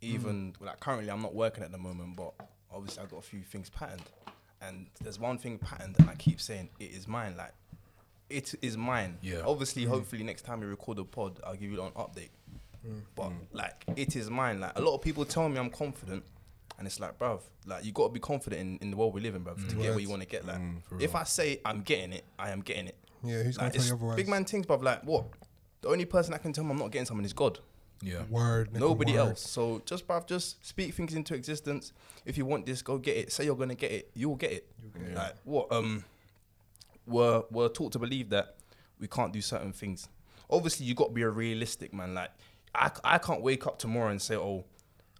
even mm. like currently, I'm not working at the moment, but obviously I've got a few things patterned. And there's one thing patterned, and I keep saying it is mine. Like it is mine. Yeah. Obviously, mm. hopefully next time we record a pod, I'll give you an update. Mm. But like it is mine. Like a lot of people tell me I'm confident. And it's like, bruv, like you gotta be confident in, in the world we live in, bruv, to get where you want to get. Like, if I say I'm getting it, I am getting it. Yeah, who's gonna Like, tell it's you otherwise? big man things, bruv. Like what? The only person that can tell me I'm not getting something is God. Yeah. Word. Nobody word. else. So just bruv, just speak things into existence. If you want this, go get it. Say you're gonna get it, you'll get it. Like what? Um, we're we're taught to believe that we can't do certain things. Obviously, you got to be a realistic man. Like I, I can't wake up tomorrow and say, oh,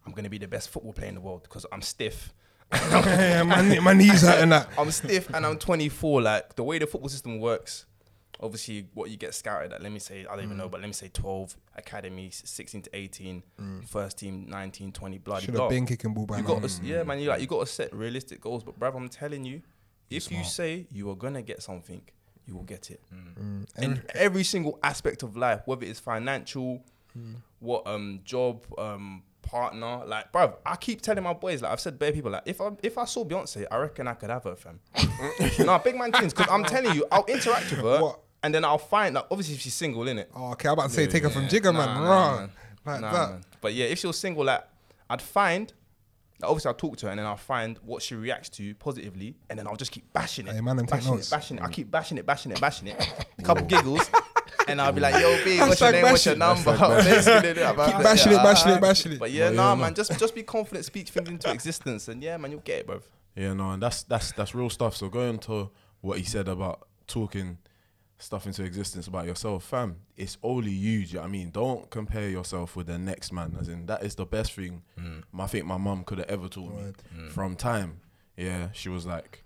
I'm gonna be the best football player in the world because I'm stiff. yeah, *laughs* my, knee- my knees hurting that. *laughs* I'm stiff and I'm 24. Like the way the football system works, obviously, what you get scouted at, let me say, I don't even know, but let me say 12, academy, 16 to 18, first team, 19, 20, bloody Should have been kicking ball by You now. got to, yeah, man. You like you got to set realistic goals, but bruv, I'm telling you, if you say you are gonna get something, you will get it. Mm. In every single aspect of life, whether it's financial, Mm. what um job, um partner, like bruv, I keep telling my boys, like I've said, bare people, like if I if I saw Beyonce, I reckon I could have her, fam. *laughs* no, big man things, because I'm telling you, I'll interact with her, What? and then I'll find like obviously if she's single, innit? Oh, okay, I'm about to say take her from Jigga, man. Nah, Nah, nah, man. Like Nah, that. man. But yeah, if she was single, like I'd find. like, obviously, I'll talk to her and then I'll find what she reacts to positively, and then I'll just keep bashing it, Hey, man, bashing it, bashing it. I mm. keep bashing it, bashing it, bashing it. A couple giggles, *laughs* and I'll be like, "Yo, B, what's your name? What's your it. number?" Basically. Keep bashing it, bashing it, bashing it. But yeah, But nah, man, just just be confident, speak things into existence, and yeah, man, you'll get it, bro. Yeah, no, and that's that's that's real stuff. So going to what he said about talking stuff into existence about yourself, fam. It's only you. do you know what I mean, don't compare yourself with the next man. As in, that is the best thing mm. I think my mum could have ever taught me from time. Yeah, she was like,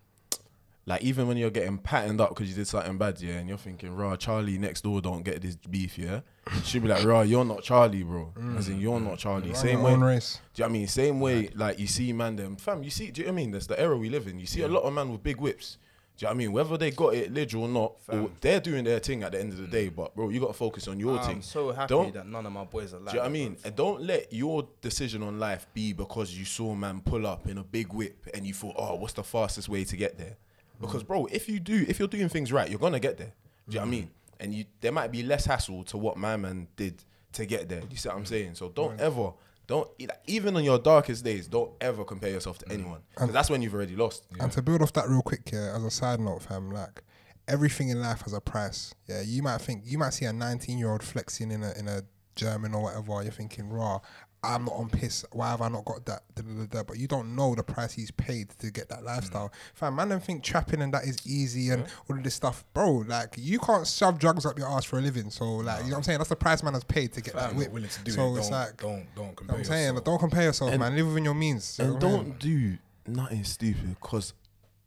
like even when you're getting patterned up because you did something bad, yeah, and you're thinking, "Raw, Charlie next door don't get this beef," yeah. *laughs* She'd be like, "Raw, you're not Charlie, bro." Mm. As in, you're not Charlie. Run Same way. race. Do you know what I mean? Same way, like you see man them fam, you see, do you know what I mean? That's the era we live in. You see a lot of man with big whips. Do you know what I mean? Whether they got it literal or not, or they're doing their thing at the end of the mm. day. But bro, you gotta focus on your thing. I'm so happy Don't- that none of my boys are like. Do you know what I mean? And don't let your decision on life be because you saw a man pull up in a big whip and you thought, oh, what's the fastest way to get there? Mm. Because bro, if you do, if you're doing things right, you're gonna get there. Do you know what I mm. mean? And you, there might be less hassle to what my man did to get there. You see what I'm mm. saying? So don't ever, don't even on your darkest days, don't ever compare yourself to anyone because that's when you've already lost. And to build off that real quick, yeah, as a side note, fam, like everything in life has a price. Yeah, you might think you might see a 19 year old flexing in a in a German or whatever. You're thinking, raw. I'm not on piss. Why have I not got that? Da, da, da. But you don't know the price he's paid to get that mm. lifestyle. Fam, man, don't think trapping and that is easy and all of this stuff, bro. Like you can't shove drugs up your ass for a living. So like, you know what I'm saying? That's the price man has paid to get Fam, that whip. willing to do so it. it's don't, like, don't don't I'm saying, yourself. don't compare yourself, And- man. Live within your means. you And what I mean? don't do nothing stupid because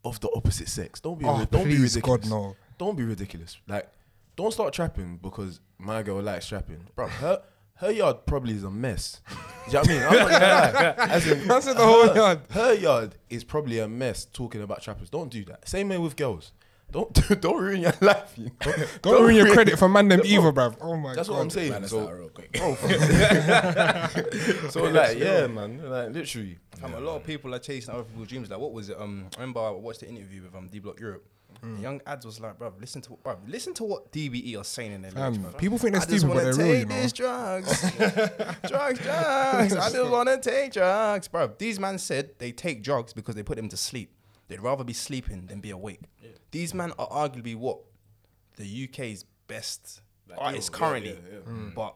of the opposite sex. Don't be Oh, don't be ridiculous. God, no. Don't be ridiculous. Like, don't start trapping because my girl likes trapping, bro. Her her yard probably is a mess. Do you know what I mean? I'm not gonna lie. *laughs* As in, That's it, the whole yard. her yard is probably a mess. Talking about trappers, don't do that. Same way with girls. Don't *laughs* don't ruin your life. You know? Don't ruin your credit for man them *laughs* either, bruv. Oh my god. That's god. what I'm saying. Balance So, that real quick. bro, so like, yeah, man, like literally. Fam, a lot of people are chasing other people's dreams. Like, what was it? Um, I remember I watched the interview with um D Block Europe. Mm. The young ads was like, bro, listen to bruv, listen to what DBE are saying in their lyrics, Fam, bruv. people think they're I just stupid, but wanna they're real, you take know. these drugs, *laughs* drugs, drugs. I just wanna take drugs, bro. These men said they take drugs because they put them to sleep. They'd rather be sleeping than be awake. These men are arguably what the UK's best artists yeah, currently, yeah, yeah. Mm. but.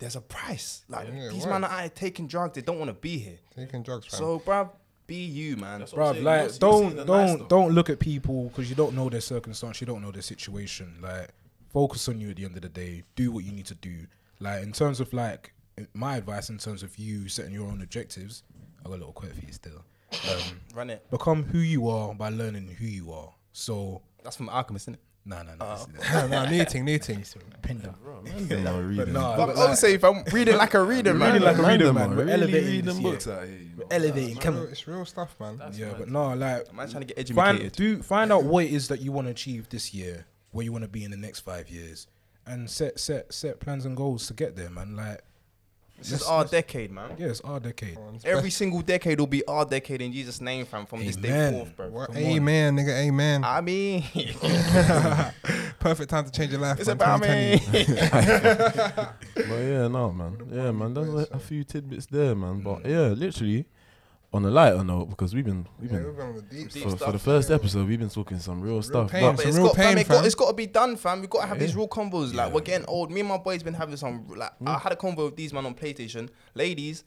There's a price. Like Yeah, these word. men are out here taking drugs. They don't want to be here. Taking drugs, fam. So, bruv, be you, man. That's what I'm like You're- you're don't seeing the don't stuff. don't look at people because you don't know their circumstance, you don't know their situation. Like focus on you at the end of the day. Do what you need to do. Like in terms of like my advice in terms of you setting your own objectives. I got a little quote for you still. Um, Run it. become who you are by learning who you are. So That's from Alchemist, isn't it? No no no. Oh. this- *laughs* no, knitting, knitting. Panda. But nah, But but obviously, if I'm reading like a *laughs* reader, man. Reading like a reader, man. We're really elevating reading this books year. out here. you know. Elevating. It's Come real, on. it's real stuff, man. yeah, but no, like I'm trying to get find educated. do find out what it is that you want to achieve this year, where you want to be in the next five years, and set set set plans and goals to get there, man. Like This is our decade, man. yeah, it's our decade. It's Every best- single decade will be our decade in Jesus' name, fam. From this day Amen. forth, bro. What? Come on. Amen, nigga. Amen. I mean, *laughs* Perfect time to change your life. it's man, about 2020. *laughs* But yeah, no, man. Yeah, man. There's a, a few tidbits there, man. But yeah, literally, on a lighter note, because we've been we've Yeah, been we've been on the deep Deep for, stuff. for stuff, the first yeah. episode, we've been talking some real, stuff. pain. But Some it's real got, fam, pain, it got, fam. it's got to be done, fam. We've got to have these Yeah. real convos. Like we're getting old. Me and my boys been having some. Like Mm. I had a convo with these man on PlayStation. Ladies,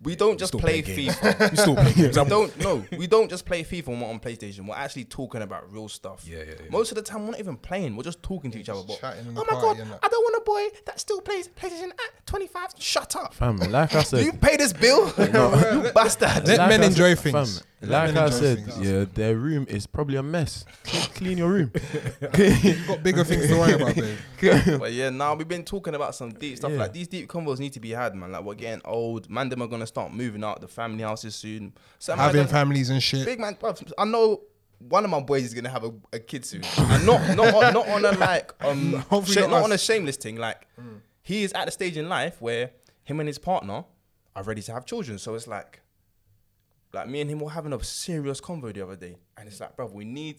we don't just play play. FIFA. *laughs* We still play games. we don't no, we don't just play FIFA when we're on PlayStation. We're actually talking about real stuff. Yeah, yeah, yeah. Most of the time, we're not even playing. We're just talking to each other. But, chatting in the oh my party god. I don't want a boy that still plays PlayStation at 25. Shut up. fam, like I said, You pay this bill, *laughs* you bastard. Let like men enjoy said- things. fam, Let like I said, yeah, their room is probably a mess. Clean, clean your room. *laughs* You've got bigger things to worry about, babe. *laughs* But yeah, now we've been talking about some deep stuff. Yeah. Like these deep combos need to be had, man. Like we're getting old. Man, them are gonna start moving out the family houses soon. So Having them- families and shit. big man. bruv, I know one of my boys is gonna have a, a kid soon, and not not on, not on a like *laughs* um Hopefully sha- not not us. on a shameless thing. Like he is at the stage in life where him and his partner are ready to have children. So it's like. Like me and him were having a serious convo the other day, and it's like, bro, we need,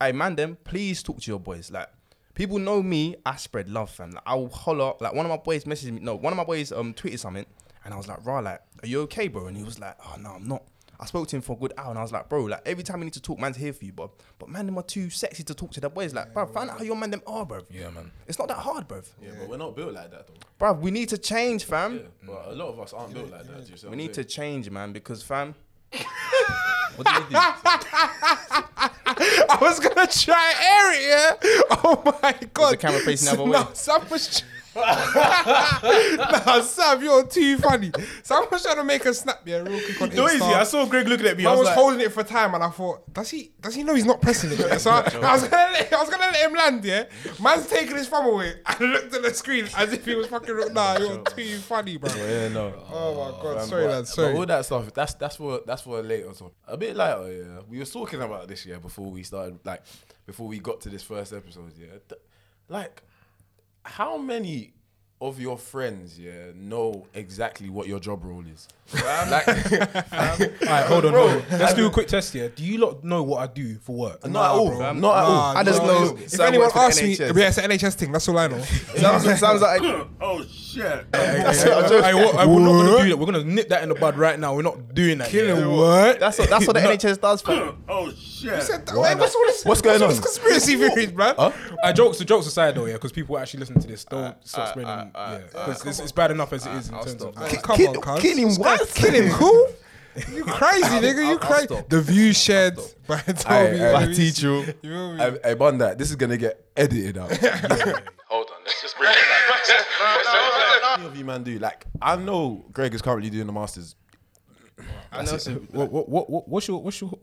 I man, them please talk to your boys. Like, people know me, I spread love, fam. Like, I'll holler. Like, one of my boys messaged me. No, one of my boys um tweeted something, and I was like, rah, like, are you okay, bro? And he was like, oh no, I'm not. I spoke to him for a good hour, and I was like, bro, like every time we need to talk, man's here for you, bro. But man, them are too sexy to talk to their boys. Like, bro, find out how your man them are, bro. Yeah, man. It's not that hard, bro. Yeah, but we're not built like that, though. Bro, we need to change, fam. Yeah, but a lot of us aren't built like that. do you see what We I'm need to change, man, because fam. What do you do? *laughs* I was gonna try area. Oh my god. the camera facing the other no, way? Was. Nah, Sam, you're too funny. Sam was trying to make a snap, yeah, real quick on No, Insta. easy. I saw Greg looking at me. I was, was, like, holding it for time, and I thought, does he? Does he know he's not pressing it? Yeah? So I, *laughs* I was gonna, let, I was gonna let him land. Yeah, man's taking his thumb away. I looked at the screen as if he was fucking. Nah, you're too funny, bro. Yeah, no. Oh my god, Fam, sorry, lad, sorry. all that stuff, that's that's for that's for later. So a bit later, oh, yeah. We were talking about this year before we started, like before we got to this first episode. Yeah, like how many of your friends, yeah, know exactly what your job role is? like, *laughs* all right, hold on, hold on. Let's do a quick test here. Do you lot know what I do for work? not at all, bro. not at all. Nah, I just no, know If Sam anyone works for the asks me, NHS. yeah, it's an NHS thing. That's all I know. *laughs* sounds, sounds like *laughs* oh shit! that's, what, Hey, what, hey, we're not gonna do that. We're gonna nip that in the bud right now. We're not doing that. Killing yeah. what? that's what that's what the NHS does, fam. Oh shit! Said that- wait, what's all this? What's going what's on? This conspiracy *laughs* theories, man. Uh, jokes, the jokes aside though, yeah, because people actually listen to this. Don't stop uh, spreading. uh, uh, yeah, 'cause it's, it's bad enough as it is in I'll terms of. stop. Hey, come Kill- on, cuz. kill him what? Kill him who? *laughs* You crazy, nigga. You I'll- I'll crazy. stop. The view shared by Toby. Hey, hey, and my teacher. You feel me? Hey, hey, bun that. This is gonna get edited out. *laughs* Hold on, let's just bring it back. How many you man do? Like, I know Greg is currently doing the masters. I know. so- What, what, what, what, what's your, what's your,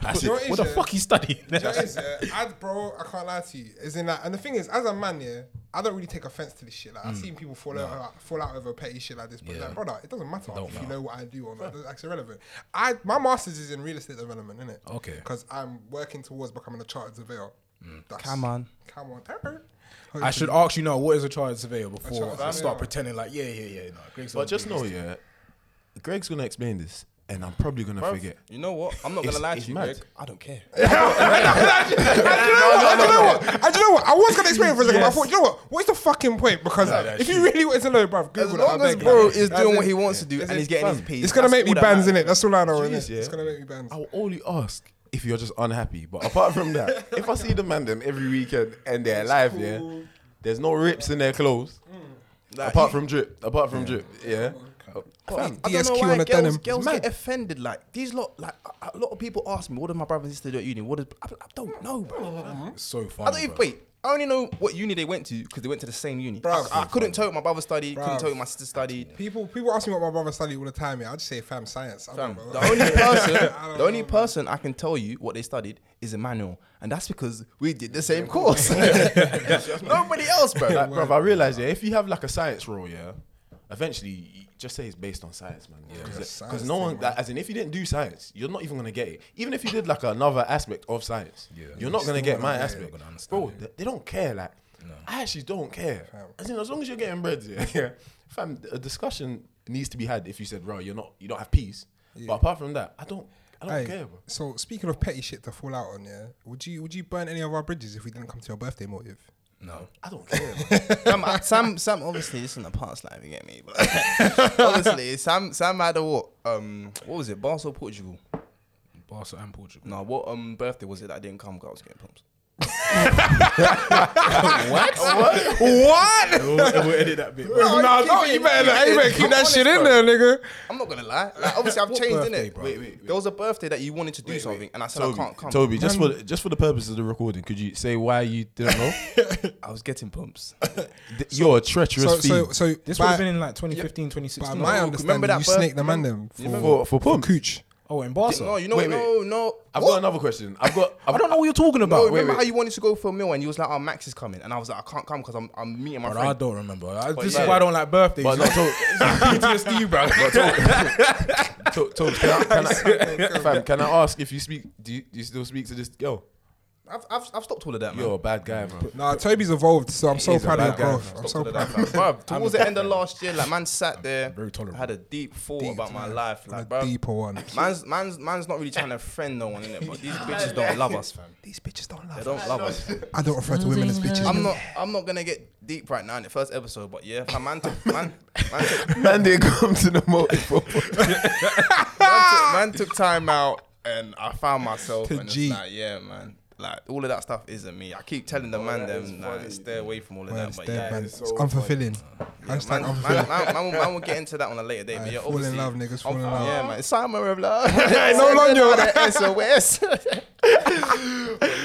That's You what what the fuck he studying? You know what yeah? I, bro, I can't lie to you. Is in that, and the thing is, as a man, yeah, I don't really take offense to this shit. Like, I've mm. seen people fall out, fall out over petty shit like this, but Yeah. like, brother, it doesn't matter Don't if you know what I do or not. That's irrelevant. I, my masters is in real estate development, innit? Okay. Because I'm working towards becoming a chartered surveyor. Mm. That's, Come on. come on. I should ask you now, what is a chartered surveyor before chartered I surveyor. start pretending like, yeah, yeah, yeah. No, Greg's But just know, yeah, Greg's gonna explain this, and I'm probably gonna Bruv, forget. You know what? I'm not It's- gonna lie it's to you, mad. Greg. I don't care. And do you know what? And do you know what? And you know what? I was gonna explain it for a second, but I thought, you know what? What's the fucking point? Because if you really wanted to know, bruv, Google As it. long I as beg, bro like, is doing it. what he wants to do That's and he's getting his Fam, piece, It's gonna that's make me all that bands in matters. it. That's all I know. Jeez, innit? yeah. It's gonna make me bands. I will only ask if you're just unhappy. But apart from that, *laughs* if I see the man them every weekend and they're alive, yeah, there's no rips in their clothes. Like, apart from drip, apart from drip, yeah. Fam, I don't know why girls, denim. girls get offended. Like these lot, like a, a lot of people ask me, what did my brother and sister do at uni? What did I, I don't know, bro. It's so I don't even bro. wait. I only know what uni they went to because they went to the same uni. Bruv. I, I couldn't tell what my brother studied. Couldn't Bruv. tell what my sister studied. People, people ask me what my brother studied all the time. Yeah, I just say fam science. I Fam, don't know. the only *laughs* person, I the only person I can tell you what they studied is Emmanuel, and that's because we did the same course. *laughs* *laughs* Nobody else, bro. Like, bro, I realize, yeah, if you have like a science role, yeah, eventually just say it's based on science, man. Because Yeah, no one, thing, that, as in, if you didn't do science, you're not even gonna get it. Even if you did like another aspect of science, Yeah. you're not gonna get my aspect, gonna bro. They, they don't care. Like, I actually don't care. As in, as long as you're getting bread, *laughs* yeah, yeah. Fam, a discussion needs to be had. If you said, bro, you're not, you don't have peace. But apart from that, I don't, I don't Hey, care, bro. So speaking of petty shit to fall out on, yeah, would you would you burn any of our bridges if we didn't come to your birthday motive? No. I don't care. man. Sam, *laughs* obviously, this is in the past life, you get me. But honestly, Sam, Sam had a what? Um, what was it? Barca or Portugal? Barca and Portugal. No, what um birthday was it that I didn't come? 'cause I was getting pumps. What? we'll, we'll edit that bit. no, no, you better, like, you better keep that shit in there, nigga. I'm not gonna lie. Like, obviously, I've changed, birthday, innit? bro? Wait, wait, wait. There was a birthday that you wanted to do something, and I said I can't come. Toby, just um, for just for the purpose of the recording, could you say why you didn't know? *laughs* I was getting pumps. *laughs* Th- You're a treacherous So, so, so, This by, would have been in like 2015, by 2016. my No, understanding, remember that you snaked the man them for, for for for pump. cooch. Oh, in Barca. no, oh, you know, Wait, no, no. I've What? got another question. I've got. I've *laughs* I don't know what you're talking No, about. remember wait. how you wanted to go for a meal and you was like, "Oh, Max is coming," and I was like, "I can't come because I'm I'm meeting my But I don't remember. I, But this yeah. is why I don't like birthdays. But no, to, *laughs* PTSD, bro. to, to, *laughs* can, I, can, I, fam, can I ask if you speak? Do you, do you still speak to this girl? I've, I've I've stopped all of that, man. You're a bad guy, bro. Nah, Toby's evolved, so I'm so He's a proud of bad your guy, growth. man. I'm so All of proud. that. Bruv, towards the end of last year, like man sat there, very tolerant. had a deep thought Deep, about my life, like A bro. deeper one. Man's man's man's not really trying to friend no one in it, but these bitches don't love us, fam. These bitches don't They love don't love us. I don't refer to women as bitches. I'm not I'm not gonna get deep right now in the first episode, but yeah, fam, man took man man took, *laughs* Man didn't come to the motive. man took, man took time out and I found myself To and G. it's like, yeah, man. Like all of that stuff isn't me. I keep telling the man them like, stay away from all of Man, that. it's But dead, yeah, man. it's It's so unfulfilling. man, Hashtag man, man, unfulfilling. man, will- man will get into that on a later date. But Aye, yeah, fall in obviously, love, niggas, fall in love. Yeah, man. It's summer of love. no longer. SOS. *laughs*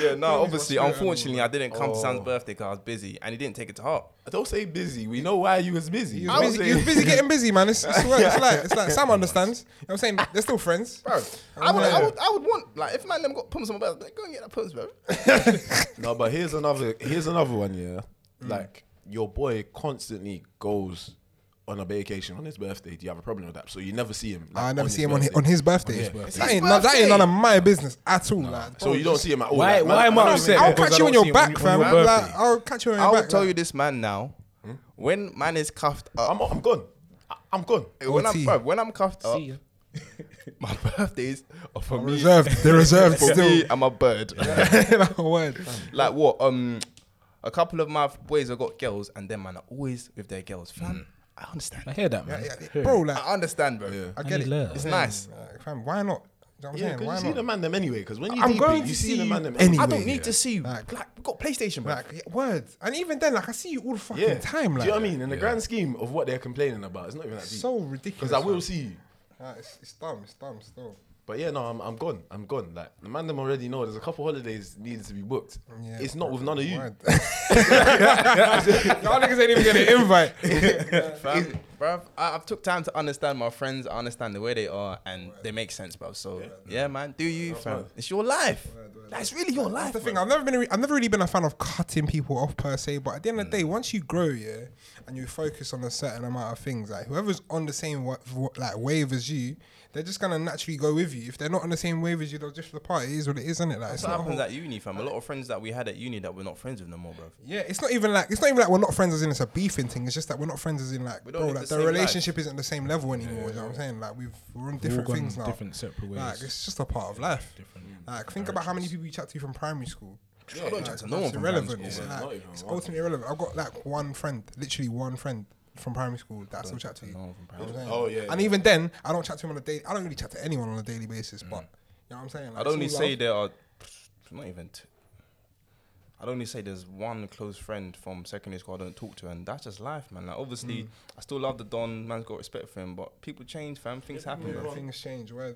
Yeah, no, obviously, unfortunately, I didn't come to Sam's oh. birthday because I was busy, and he didn't take it to heart. Don't say busy. We know why you was busy. You was, was busy, he was busy getting busy, man. It's, it's, it's like it's like Sam *laughs* understands. You know what I'm saying? They're still friends. Bro, I would, I would, I would want like if man them got pumps on my birthday, go and get that pumps, bro. *laughs* No, but here's another. Here's another one. Yeah, Mm. like your boy constantly goes on a vacation on his birthday. Do you have a problem with that? So you never see him. like, I never see him on his, birthday. on his birthday. his birthday. That, ain't none, that ain't none of my business at all. Like, So you don't see him at all. Why- like, why am I don't upset? I'll catch I you on don't your see back, on your- fam. on your Like. I'll catch you on your back. I'll tell you this, man. Now, when man is cuffed up, I'm, I'm gone. I- I'm gone. when I'm bro, when I'm cuffed up, See ya. *laughs* my birthdays are for me. reserved. They're reserved *laughs* For still. me, I'm a bird. *laughs* Word. like what? Um, a couple of my boys have got girls, and them man are always with their girls. Fam, I understand. I hear that, man. Yeah, yeah, Hear Bro, like, I understand, bro. I get need it. love. It's nice. Like, fam, why not? You know what I'm Yeah, saying? Why you see not? the man them anyway. Because when you I'm deep going it, you to see see the man you them anyway. I don't need to see you. Like- Like, we got PlayStation, bro. Like, yeah, words. And even then, like, I see you all the fucking Yeah. time. Like, Do you know what I mean? In the grand scheme of what they're complaining about, it's not even that deep. So ridiculous. Because I will see you. Like, it's, it's dumb. It's dumb still. But yeah, no, I'm, I'm gone. I'm gone. Like the man them already know there's a couple holidays needed to be booked. Yeah, it's not with none of you. *laughs* Y'all niggas ain't even getting an invite. *laughs* Fam, bruv, I, I've took time to understand my friends. I understand the way they are, and they make sense, bro. So yeah, man, do you, fam? It's your life. That's really your life. That's the thing. I've never been. Re- I've never really been a fan of cutting people off per se. But at the end of the mm. day, once you grow, yeah, and you focus on a certain amount of things, like whoever's on the same wa- like wave as you, they're just gonna naturally go with you. If they're not on the same wave as you, they'll just for the party. It is what it is, isn't it? Like, it's That's what happens whole- at uni, fam. A lot of friends that we had at uni that we're not friends with no more, bro. Yeah, it's not even like it's not even like we're not friends as in it's a beefing thing. It's just that we're not friends as in like bro, like the the, same relationship isn't the same level anymore. You know what I'm saying? Like we've we're on We've all different gone things now. different separate ways. Like it's just a part of life. different. Like think about how many people you chat to from primary school. I don't chat to no one It's from primary irrelevant. school, It's, like, it's one. ultimately irrelevant. I've got like one friend, literally one friend from primary school that I still chat to. You No one from know what I'm primary saying? Oh, yeah, And yeah. even then, I don't chat to him on a day. I don't really chat to anyone on a daily basis. But mm. you know what I'm saying? Like, I'd only say there are not even. T- I'd only say there's one close friend from secondary school I don't talk to, and that's just life, man. Like obviously, mm. I still love the Don. Man's got respect for him, but people change, fam. Things happen, Yeah, bro. things change. Word.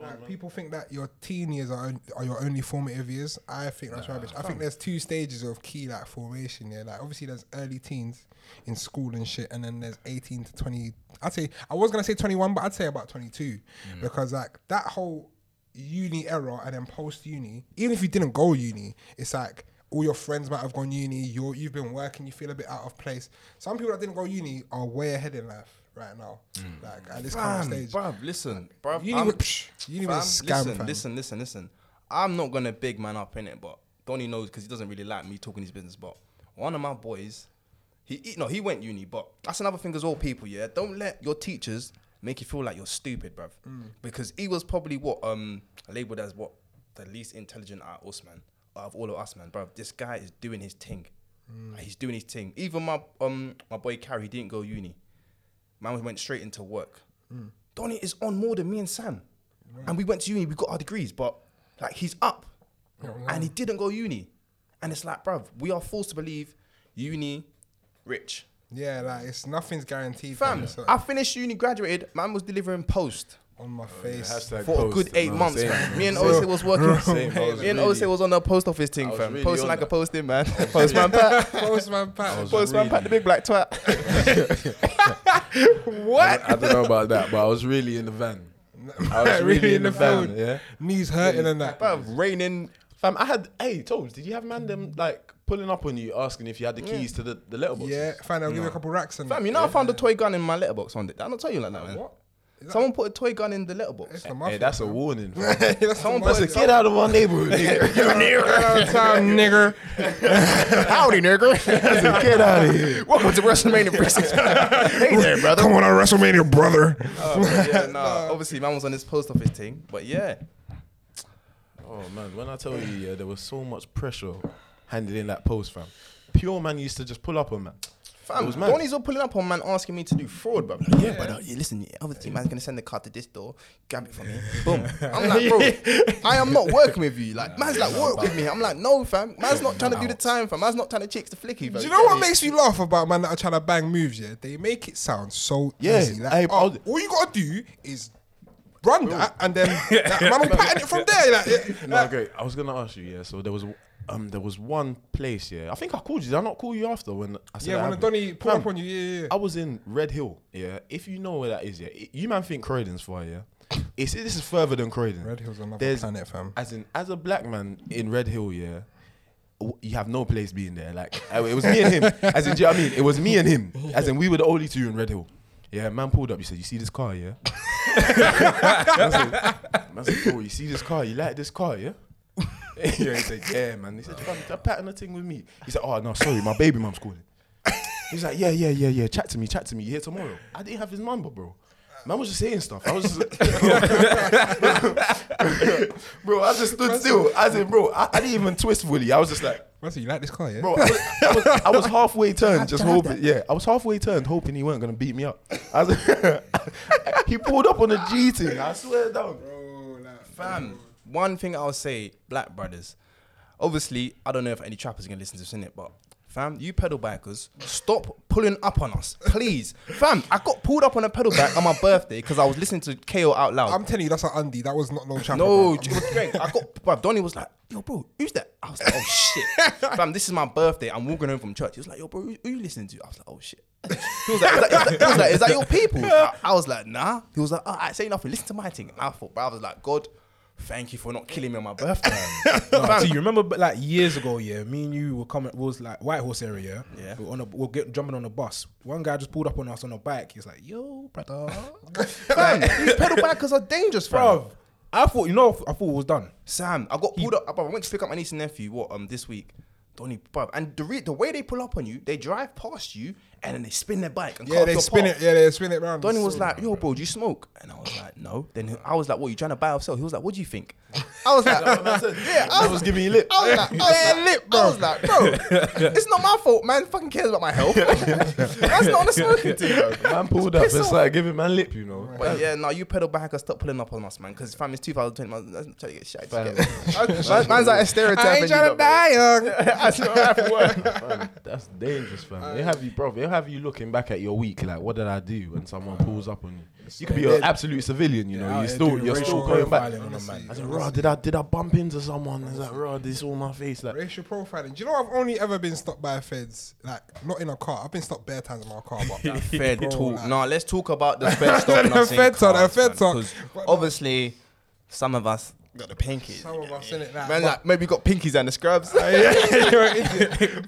Like, people think that your teen years are, on- are your only formative years. I think that's rubbish. I think there's two stages of key like formation. Yeah, like obviously there's early teens in school and shit, and then there's 18 to 20. I'd say I was gonna say 21, but I'd say about 22 mm. because like that whole uni era and then post uni, even if you didn't go uni, it's like. All your friends might have gone uni. You're, you've been working. You feel a bit out of place. Some people that didn't go uni are way ahead in life right now. Mm. Like at this current Fam, stage. bruv, listen, bruv. Uni I'm- psh, uni fam, scam, listen, fam. listen, listen, listen. I'm not gonna big man up in it, but Donny knows because he doesn't really like me talking his business. But one of my boys, he he- no, he went uni, but that's another thing as well. People, yeah, don't let your teachers make you feel like you're stupid, bruv. Mm. Because he was probably what um labeled as what the least intelligent out of us, man, out of all of us, man, bruv. This guy is doing his thing. Like, he's doing his thing. Even my um my boy Carrie he didn't go uni. Man went straight into work. Donny is on more than me and Sam, and we went to uni. We got our degrees, but like he's up, and he didn't go uni. And it's like, bruv, we are forced to believe uni, rich. Yeah, like it's nothing's guaranteed. Fam, so- I finished uni, graduated. Man was delivering post on my oh, face. Hashtag for a good eight no, months, same, man. Me and *laughs* Same. Ose was working. Same, I was Me and really- Ose was on the post office thing, fam. really Posting on like a that. posting man. *laughs* Postman Pat. Postman Pat. Postman really- Pat, the big black twat. *laughs* what? I don't know about that, but I was really in the van. I was really, in the, van, field. yeah. Knees hurting and that. Bruv, raining. Fam, I had. Hey, Tomes, did you have man them like pulling up on you, asking if you had the keys to the the letterbox? Yeah, fine. I'll give you a couple racks and Fam, that. you know I found a toy gun in my letterbox one day. Did I not tell you like that, man? What? Is that- Someone put a toy gun in the letterbox. It's the Hey, that's a warning. fam. *laughs* That's the Someone mafia. put a Get out of our neighborhood, nigga. Get out of town, nigger. *laughs* Howdy, nigga. Get out of here. Welcome to WrestleMania Precinct. *laughs* hey there, brother. Come on, on WrestleMania, brother. Oh, but yeah, nah, obviously, man was on this post office thing, but yeah, Oh man, when I tell you, yeah, there was so much pressure handling that post, fam. Pure man used to just pull up on man. fam, was mad. Donny's all pulling up on man asking me to do fraud, bro. Yeah, but uh, yeah, listen, yeah, obviously, man's gonna send the card to this door, grab it from me, *laughs* boom. I'm like, bro, *laughs* I am not working with you. Like, man's like, work with me. I'm like, no, fam. Man's not trying to do the time, fam. Man's not trying to chicks the flicky, fam. Do you know what makes me laugh about man that are trying to bang moves? Yeah, they make it sound so Yeah, easy. Like, I- oh, all you gotta do is run that, and then *laughs* like, man will pattern it from there. Like, yeah, No, like, okay. I was gonna ask you, yeah. So there was, um, there was one place, yeah. I think I called you. Did I not call you after when I said yeah, when? Donny pull Fam, up on you, yeah, yeah. I was in Redhill, yeah. If you know where that is, yeah. i- You man think Croydon's far, yeah. *coughs* It's this is further than Croydon. Redhill's another There's- planet, fam. As in, as a black man in Redhill, yeah. w- You have no place being there. Like uh, it was me and him. As in, do you know what I mean? It was me and him. *laughs* As in, we were the only two in Redhill. Yeah, man pulled up. He said, "You see this car, yeah?" *laughs* man said, man said, "Bro, you see this car? You like this car, yeah?" *laughs* yeah, he said, "Yeah, man." He said, "Fam, that pattern of thing with me." He said, "Oh no, sorry, my baby mom's calling." He's like, "Yeah, yeah, yeah, yeah. Chat to me, chat to me. You here tomorrow?" I didn't have his number, bro. Man was just saying stuff. I was just, *laughs* bro. I just stood still. I said, bro, I, I didn't even twist fully. I was just like, Man said, you like this car, yeah? bro. I was, I was, I was halfway turned, just hoping. Yeah, I was halfway turned, hoping he weren't gonna beat me up. I was, *laughs* he pulled up on a G thing. I swear down. Bro, like, Fam, one thing I'll say, black brothers. Obviously, I don't know if any trappers are gonna listen to this in it, but fam, you pedal bikers, stop pulling up on us, please. fam, I got pulled up on a pedal bike on my birthday because I was listening to KO out loud. I'm telling you, that's an undie. That was not no chapter. no, it was. I got, bro, Donny was like, yo, bro, who's that? I was like, oh shit, *laughs* fam, this is my birthday. I'm walking home from church. He was like, yo, bro, who, who you listening to? I was like, oh shit. *laughs* He was like, is that, is that, he was like, is that your people? I, I was like, nah. He was like, oh, I say nothing. Listen to my thing. And I thought, bro, I was like, God, thank you for not killing me on my *laughs* birthday. No, so you remember but, like years ago, yeah, me and you were coming was like White Horse area. Yeah. We were on a we we're get, jumping on a bus. One guy just pulled up on us on a bike. He's like, yo, brother. *laughs* fam, these pedal bikers are dangerous. Bro, I thought you know I thought it was done. Sam, I got pulled up. Bro, I went to pick up my niece and nephew. What um this week? Donny, bro, and the re- the way they pull up on you, they drive past you and then they spin their bike and cut Yeah, off they your spin path. it. Yeah, they spin it round. Donny was So- like, "Yo, bro, do you smoke?" And I was like, "No." Then I was like, "What? You trying to buy or sell?" He was like, "What do you think?" I was like, *laughs* "Yeah." I I was, was giving you lip. I was like, "Oh yeah, lip, bro." I was like, "Bro, *laughs* it's not my fault, man. Fucking cares about my health. *laughs* That's not on the smoking thing, bro." Man pulled up Piss and off. started giving man lip, you know. But yeah, no, you pedal back and stop pulling up on us, man. Because fam, it's 2020. Man, let's try to get shit. Fam. Man's like a stereotype. I ain't trying to die young. bro. That's not how it that's dangerous, fam. They uh, have you, bro. They have you looking back at your week, like, what did I do? When someone pulls up on you, you could be an absolute civilian, you know. out you're still, you're still going back. on a man. I said, "Rah, did I did I bump into someone?" I was like, "Rah, this all my face." Like, Racial profiling. Do you know I've only ever been stopped by feds, like not in a car. I've been stopped bare times in my car, but *laughs* Fed Bro, talk. like- No, let's talk about the Fed *laughs* stopping The Fed talk, the Fed talk. 'cause But no. Obviously, some of us got the pinkies. some of us in it. Like, Man, like maybe got pinkies and the scrubs. *laughs* *laughs*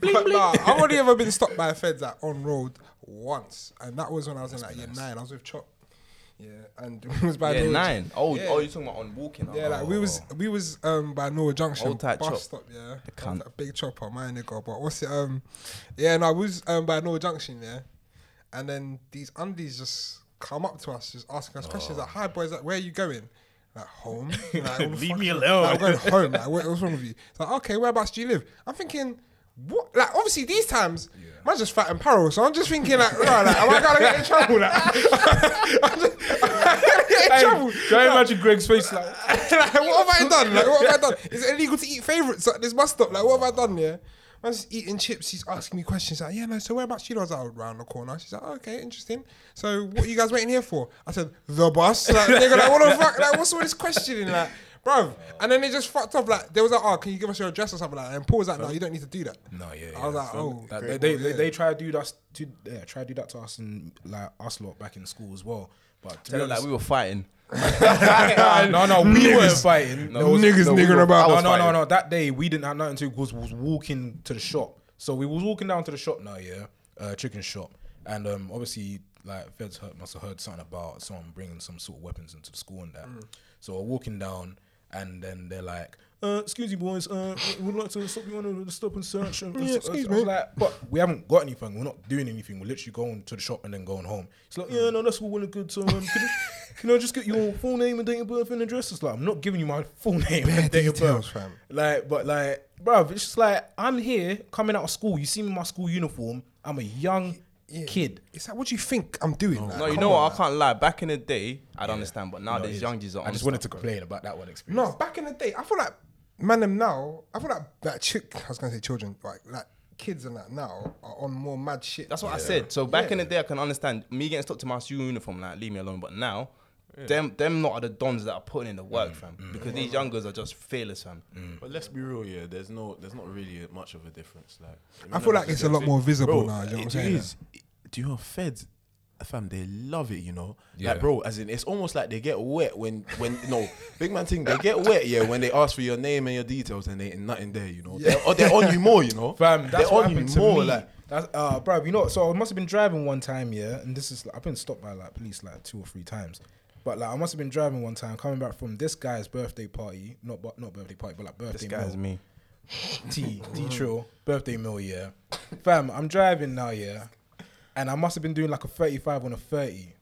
but nah, I've only ever been stopped by feds like on road once, and that was when I was in like year nine. I was with Chop. Yeah, and *laughs* it was by yeah, Norwich. nine. Oh, Yeah. oh, you're talking about on walking. Yeah, like we was we was um by Norwood Junction Old tight bus chop. stop. Yeah, The cunt. a big chopper, my nigga. But what's it? Um, yeah, no, I was um by Norwood Junction. Yeah, and then these undies just come up to us, just asking us questions like, "Hi boys, like, where are you going?" *laughs* Like home. Like, Leave me is- alone. Like, I'm going home. Like, what, what's wrong with you? It's like, okay, whereabouts do you live? I'm thinking. what? Like, obviously, these times, man's just fat and parallel. So I'm just thinking, like, right, like, am I gonna get in trouble? Like, *laughs* I'm just, I'm gonna get in Hey, trouble. can you imagine Greg's face like? *laughs* like, what have I done? Like, what have I done? Is it illegal to eat favourites at this bus stop? Like, what have I done? Yeah, man's just eating chips. He's asking me questions. Like, yeah, no. So whereabouts you know? I was like, oh, around the corner. She's like, oh, okay, interesting. So what are you guys waiting here for? I said, the bus. Like, they're like, what the fuck? Like, what's all this questioning? Like. Bro, and then they just fucked up. Like, they was like, "Oh, can you give us your address or something like that?" And Paul was like, "No, you don't need to do that." No, yeah, yeah. I was like, So "Oh, that- they, well, they, yeah. they try to do that to yeah, try to do that to us and like us lot back in school as well. But to be Tell them like we were fighting. *laughs* no, no, we weren't fighting. No, was- niggas no, niggering were- about. No, no, no, no. That day we didn't have nothing to was was walking to the shop. So we was walking down to the shop now, yeah, uh, chicken shop, and um, obviously like feds heard, must have heard something about someone bringing some sort of weapons into the school and that. So we're walking down, and then they're like. Uh, excuse me, boys. Uh, we'd like to stop you on the stop and search. And Yeah, excuse I was me. like, but we haven't got anything. We're not doing anything. We're literally going to the shop and then going home. It's like, yeah, no, that's all well and good. So, um, can, you, *laughs* can I just get your full name and date of birth and address? It's like, I'm not giving you my full *laughs* name and date of details, birth. fam. Like, but like, bruv, it's just like I'm here coming out of school. You see me in my school uniform. I'm a young kid. It's like, what do you think I'm doing? Like, No, you come know on, what? like. I can't lie. Back in the day, I'd understand, but No, nowadays, it is. young G's are. I just wanted to complain about that one experience. No, back in the day, I feel like man them now. I feel like that chick. I was gonna say children, like like kids and that now are on more mad shit. That's what I said. So back in the day, I can understand me getting stuck to my school uniform, like leave me alone. But now, them them not are the dons that are putting in the work, mm, fam. Mm. Because these youngers are just fearless, fam. Mm. But let's be real, yeah. There's no, there's not really much of a difference. Like, I feel like it's a lot more visible now, you know what I'm saying? Do you have feds? Fam, they love it, you know. Yeah. Like, bro, as in, it's almost like they get wet when, when *laughs* no, big man thing, they get wet, yeah, when they ask for your name and your details and they ain't nothing there, you know. They're, or they're on you more, you know. *laughs* Fam, that's they're what on you to more, me. like. That's uh, bro. You know, so I must have been driving one time, yeah, and this is I've been stopped by like police like two or three times, but like I must have been driving one time coming back from this guy's birthday party, not but not birthday party, but like birthday. This guy's meal. me. T D Trill birthday meal, yeah. Fam, I'm driving now, yeah, and I must have been doing like a 35 on a 30.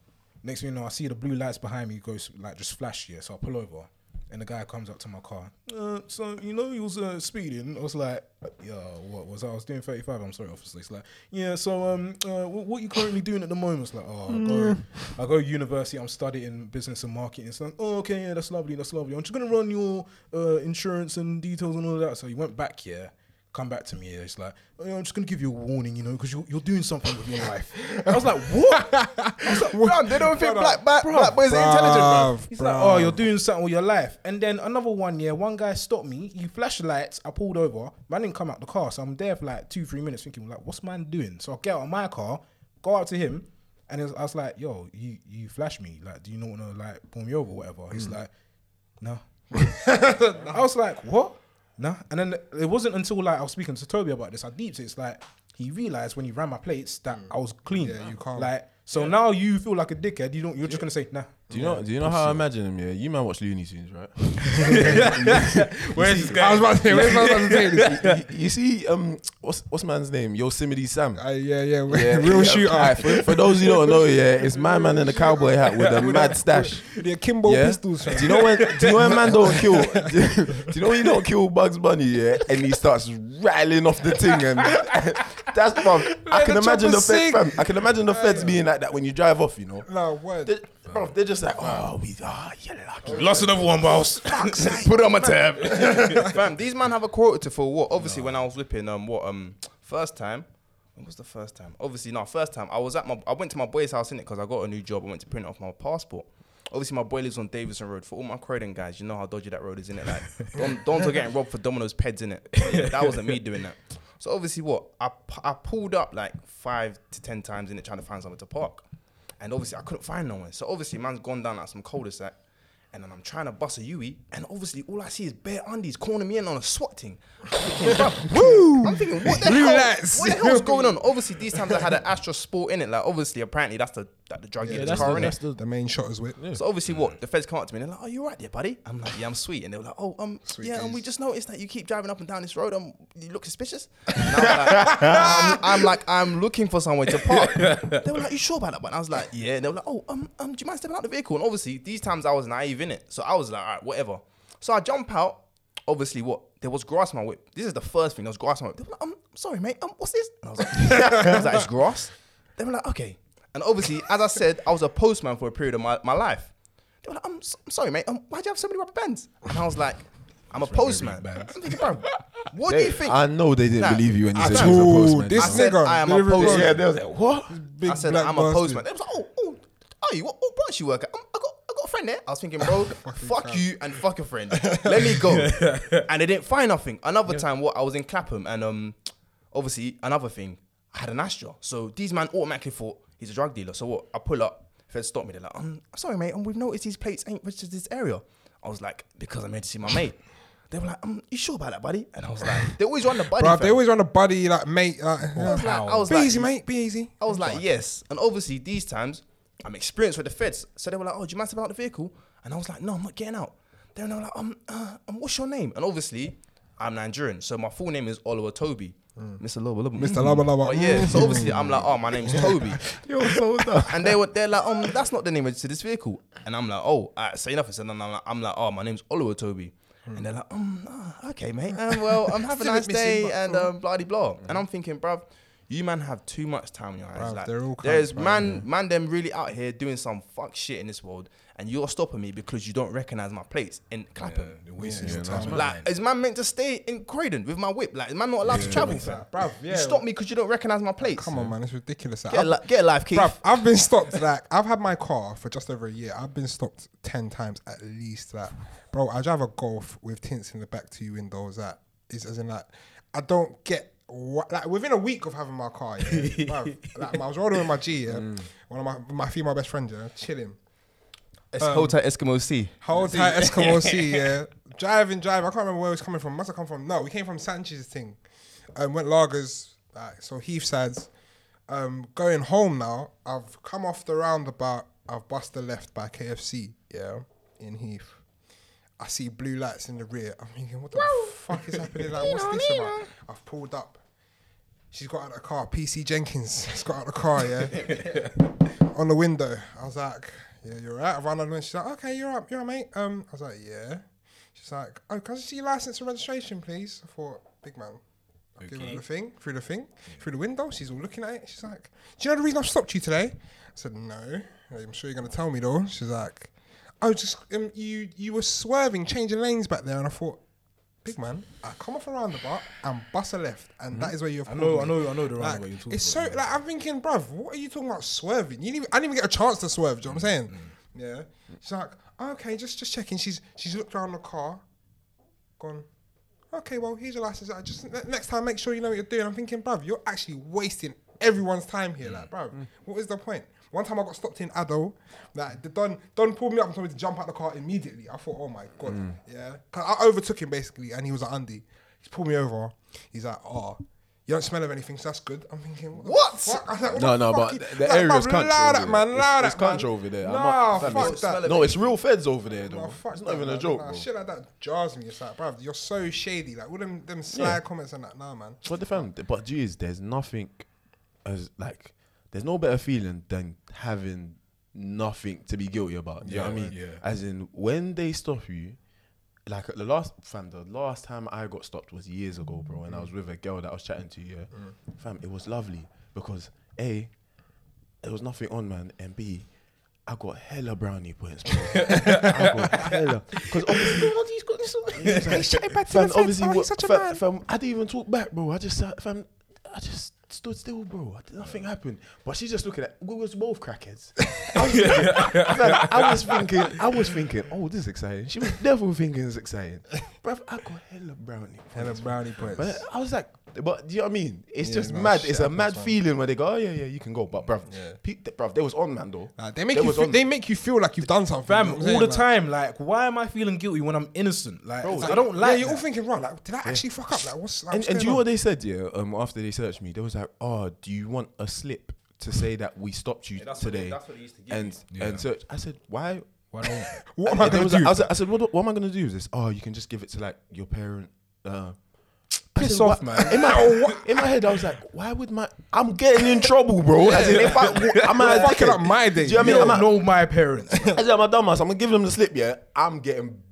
Next thing you know, I see the blue lights behind me goes like just flash, yeah. So I pull over, and the guy comes up to my car. Uh, so you know he was uh, speeding. I was like, yeah, what was I? I was doing 35. I'm sorry, officer. It's like, yeah. So um, uh, what, what you currently doing at the moment? It's like, oh, I go, I go university. I'm studying business and marketing. It's like, oh, okay, yeah, that's lovely, that's lovely. I'm just gonna run your uh, insurance and details and all that. So he went back, yeah come back to me. yeah, It's like, oh, I'm just gonna give you a warning, you know, because you're, you're doing something with your life. I was like, what? I was like, *laughs* they don't think black, black, black boys are intelligent, bro. He's like, oh, you're doing something with your life. And then another one, yeah, one guy stopped me. He flashed the lights. I pulled over. Man didn't come out the car, so I'm there for like two, three minutes, thinking like, what's man doing? So I get out of my car, go out to him, and was, I was like, yo, you you flashed me. Like, do you not want to like pull me over, or whatever? He's like, no. *laughs* I was like, what? No. And then it wasn't until like I was speaking to Toby about this. I deeped it. It's like he realized when he ran my plates that mm. I was clean. Yeah, you can't. Like, so now you feel like a dickhead. You don't. You're just gonna say, nah. Do you know? Do you know how I imagine him? Yeah, you man watch Looney Tunes, right? *laughs* Where's this guy? I was about to say, where's my about to say this? you, you see, um, what's what's man's name? Yosemite Sam. Uh, yeah, yeah, Yeah, *laughs* real shooter. Alright, for, for those who don't know, yeah, it's my man in the cowboy hat with a *laughs* mad stash. The akimbo Yeah. pistols. fam. Do you know when? Do you know when man don't kill? Do you know when you don't kill Bugs Bunny? Yeah, and he starts rattling off the thing, and that's fun. I can imagine the feds. I can imagine the feds being like that when you drive off. You know, No word. they, bro, they're just like, oh, we, ah, you lucky. Lost another one, boss. *laughs* Put it on my tab. *laughs* Fam, these man have a quota to for what? Obviously, when I was whipping, um, what, um, first time. When was the first time? Obviously, no, first time. I was at my, I went to my boy's house in it because I got a new job. I went to print off my passport. Obviously, my boy lives on Davidson Road. For all my Croydon guys, you know how dodgy that road is, in it. Like, *laughs* don't, don't are getting robbed for Domino's peds in it. Yeah, that wasn't me doing that. So obviously, what I, I pulled up like five to ten times in it trying to find somewhere to park, and obviously I couldn't find no one. So obviously, man's gone down like some cul-de-sac. And then I'm trying to bust a Yui, and obviously all I see is bare undies cornering me in on a SWAT thing. I'm thinking, *laughs* woo! I'm thinking, what the hell? What the hell's going on? Obviously, these times I had an Astra Sport in it. Like, obviously, apparently that's the that the drug dealer's car in it. the, the main shot shotter's whip. So obviously, what the feds come up to me and they're like, "Oh, you right there, buddy?" I'm like, "Yeah, I'm sweet." And they were like, "Oh, um, yeah, And we just noticed that you keep driving up and down this road. Um, you look suspicious." And I was like, I'm, *laughs* I'm like, I'm looking for somewhere to park. *laughs* They were like, "You sure about that?" But I was like, "Yeah." And they were like, "Oh, um, um, do you mind stepping out the vehicle?" And obviously, these times I was naive in it, so I was like, "All right, whatever." So I jump out. Obviously, what there was grass on my whip. This is the first thing. There was grass on my whip. They were like, um, sorry, mate. Um, what's this? And I was like, *laughs* I was like, it's grass. They were like, okay. And obviously, as I said, I was a postman for a period of my, my life. They were like, I'm, s- I'm sorry, mate. Um, why'd you have so many rubber bands? And I was like, I'm a postman. I'm thinking, bro, what do you think? I know they didn't Nah. believe you when you I said you was a Ooh, postman. this I said, nigga. I am a delivery postman. yeah, they was like, what? Big I said, black I'm a bastard. postman. They was like, oh, oh, are you? What, what branch you work at? Um, I got, I got a friend there. I was thinking, bro, *laughs* fuck you and fuck your friend. Let me go. *laughs* and they didn't find nothing. Another time, what I was in Clapham, and um, obviously another thing, I had an Astra. So these man automatically thought he's a drug dealer. So what? I pull up. Fed stopped me. They're like, um, sorry, mate. Um, we've noticed these plates ain't registered this area. I was like, because I'm here to see my mate. They were like, um, you sure about that, buddy? And I was like, they always run the buddy. Bruv, they always run the buddy like mate. Like, I was like, I was be like, easy, mate. Be easy. I was like, yes. And obviously, these times, I'm experienced with the feds. So they were like, oh, do you mind about the vehicle? And I was like, no, I'm not getting out. They were like, um, uh, um, what's your name? And obviously, I'm Nigerian. So my full name is Oluwatobi. Mr. Loba Loba. Mr. Lubba Lubba. Oh, yeah. So obviously, I'm like, oh, my name's Toby. *laughs* You're so dumb. And they were, they're like, um, that's not the name registered to this vehicle. And I'm like, oh, I say nothing. So then I'm like, I'm like, oh, my name's Oluwatobi. And they're like, um, ah, okay, mate. Um, well, *laughs* um, have a Still a nice missing, day but and cool. um, blah de blah. And I'm thinking, bruv, you man have too much time in your eyes. Bruv, like, they're all there's bruv, man, man, them really out here doing some fuck shit in this world, and you're stopping me because you don't recognize my plates in Clapham. They're wasting Yeah, your yeah, time. no, Like, is man meant to stay in Croydon with my whip? Like, is man not allowed to travel, fam? Bruv, yeah. You stop me because you don't recognize my plates. Come on, man. It's ridiculous. Get a, I've- li- get a life, Keith. Bruv, I've been stopped like I've had my car for just over a year. I've been stopped ten times at least. Like, bro, I drive a Golf with tints in the back two windows. That is as in like I don't get what like within a week of having my car. Yeah, *laughs* bruv, like I was rolling with my G. Yeah, mm. one of my my female best friends. Yeah, chilling. Es- Hold tight, Eskimo C. Hold tight, Eskimo *laughs* C, yeah. Driving, drive. I can't remember where it was coming from. Must have come from. No, we came from Sanchez's thing. Um, went Lagers, like, so Heathsides. Um, going home now. I've come off the roundabout. I've bust the left by KFC, yeah, in Heath. I see blue lights in the rear. I'm thinking, what the fuck is happening? Like, *laughs* what's this about? I've pulled up. She's got out of the car. PC Jenkins has got out of the car, yeah. *laughs* on the window. I was like, yeah, you're right. I ran on and she's like, okay, you're up, you're up, mate. Um, I was like, yeah. She's like, oh, can I see your license and registration, please? I thought, big man. I've given her the thing, through the thing, through the window. She's all looking at it. She's like, do you know the reason I've stopped you today? I said, no. I'm sure you're going to tell me though. She's like, oh, just, um, you, you were swerving, changing lanes back there. And I thought, big man, I come off a roundabout and bust a left. And mm-hmm. that is where you have I know, called I know, I know the Like, roundabout you're talking it's about. so like I'm thinking, bruv, what are you talking about swerving? You didn't even, I didn't even get a chance to swerve. Do you know what I'm mm-hmm. saying? Yeah. She's like, oh, okay, just just checking. She's she's looked around the car, gone. Okay, well, here's your license. I just ne- next time, make sure you know what you're doing. I'm thinking, bruv, you're actually wasting everyone's time here. Like, mm. bruv, mm. what is the point? One time I got stopped in Addo, like the Don Don pulled me up and told me to jump out the car immediately. I thought, oh my god, mm. yeah, cause I overtook him basically, and he was an Andy. He's pulled me over. He's like, oh, you don't smell of anything, so that's good. I'm thinking, what? What? fuck? I was like, what No, no, but you- the- the like, area's country Loud that, man. Loud It's- that, it's country man. over there. I'm Nah, not- fuck that. No, it's real feds over there, though. No, fuck it's that, not even a joke, Nah. Shit like that jars me. It's like, bruv, you're so shady. Like all them them sly comments and that. Nah, man. But the fam, but geez, there's nothing as like there's no better feeling than having nothing to be guilty about. You know what I mean? yeah. As in when they stop you, like the last fam, the last time I got stopped was years ago, bro, and I was mm. with a girl that I was chatting to. Yeah, mm. fam, it was lovely because a, there was nothing on, man, and b. I got hella brownie points, bro. *laughs* I got hella because obviously, *laughs* fam, obviously, what, fam, fam, I didn't even talk back, bro. I just, fam, I just stood still, bro. I- Nothing happened. But she's just looking at. We was both crackheads. *laughs* I was, fam, I was *laughs* thinking. I was thinking. Oh, this is exciting. She was *laughs* definitely thinking it's exciting, bro. I got hella brownie. Hella points, brownie points. But I was like, but do you know what I mean? It's Yeah, just no, mad. It's a mad man. feeling where they go, oh yeah, yeah, you can go. But bruv, Yeah. pe- bruv, they was on man though. Nah, they make They you. Feel, they make you feel like you've done something. Fam, all what the saying? time. Like, why am I feeling guilty when I'm innocent? Like, Bro, I don't Like, like. yeah, you're all thinking, right? Like, did I actually fuck up? Like, what's? Like, and what's and do going you know what they said? Yeah, um, after they searched me, they was like, "Oh, do you want a slip to say that we stopped you that's what they- today?" that's what they used to give and you. and search. I said, "Why?" Why don't? What am I gonna do? like- I, was I said, what, "What am I gonna do?" Is this? Oh, you can just give it to like your parent. Uh, Piss said, off, man. In my in my head, I was like, "Why would my? I'm getting in trouble, bro. As in, if I, I'm *laughs* You're a fucking up my day. Do you know what I mean? You I'm don't know my parents. *laughs* I said, I'm a dumbass. I'm gonna give them the slip. Yeah, I'm getting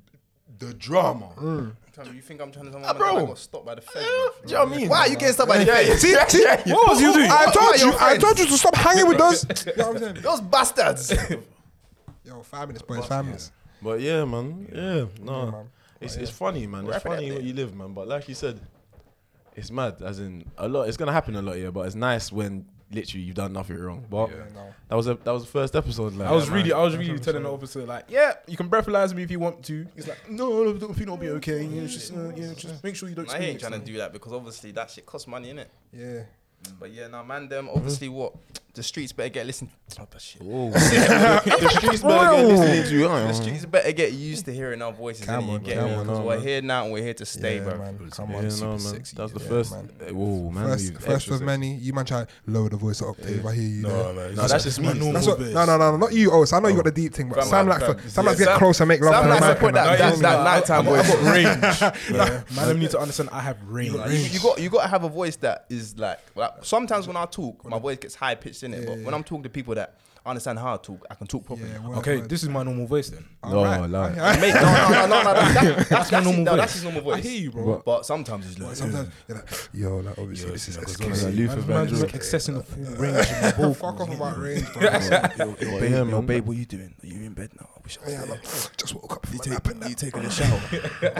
the drama. You think I'm trying to tell my Ah, man bro. that I got stopped by the feds? Do you know what I mean? Why are you getting stuck by the feds? See, see, What was you doing? I told you, I told you to stop hanging with those. *laughs* You know what I'm saying? Those bastards. *laughs* Yo, five minutes, boys, five minutes. But yeah, man. Yeah, no. Yeah, man. It's it's funny, man. It's Wrap it funny up what you live, man. But like you said, it's mad. As in a lot. It's gonna happen a lot, here. But it's nice when literally you've done nothing wrong. But Yeah, no. that was a that was the first episode. Like, I was yeah, really, man. I was really telling the officer like, yeah, you can breathalyze me if you want to. He's like, no, no, don't think I'll be okay. You know, just, uh, you know, just make sure you don't. I ain't trying to do that because obviously that shit costs money, innit? Yeah. Mm. But yeah, now man, them obviously what the streets better get listened. Oh, that shit. *laughs* The streets better get listening to you. The streets better get used to hearing our voices. Come on, get come me? on, we're here now and we're here to stay, yeah, bro. man. Come Yeah, on. no, super man. sexy, That's the yeah, first. man. Whoa, man. First, you first extra of many. You man try lower the voice octave. I hear you. No, there. man. No, that's just me. That's what. No, no, no, not you. Oh, so I know you got the deep thing, but Fam, Sam man, like Sam likes to get close and make love Sam to the likes to put that- that. that- that nighttime voice. *laughs* I got range. man, man, need to understand. I have range. You, you got you got to have a voice that is like, like sometimes when I talk, my voice gets high pitched in it. but Yeah, when I'm talking to people that understand how to talk, I can talk properly. Yeah, word, Okay, word. this is my normal voice then. No, Alright. lie. *laughs* No, no, no, no, no, *laughs* that, that, that's, my normal voice. that's his normal voice. I hear you, bro. But sometimes he's But like, sometimes you're like, yo, like obviously this is Because SK. Like Luther man's- man's like accessing the full range of *laughs* my. Fuck off about range, bro. But yo, babe, what you doing? Are you in bed now? I wish I was Yeah, like, just woke up You, a take, you taking a shower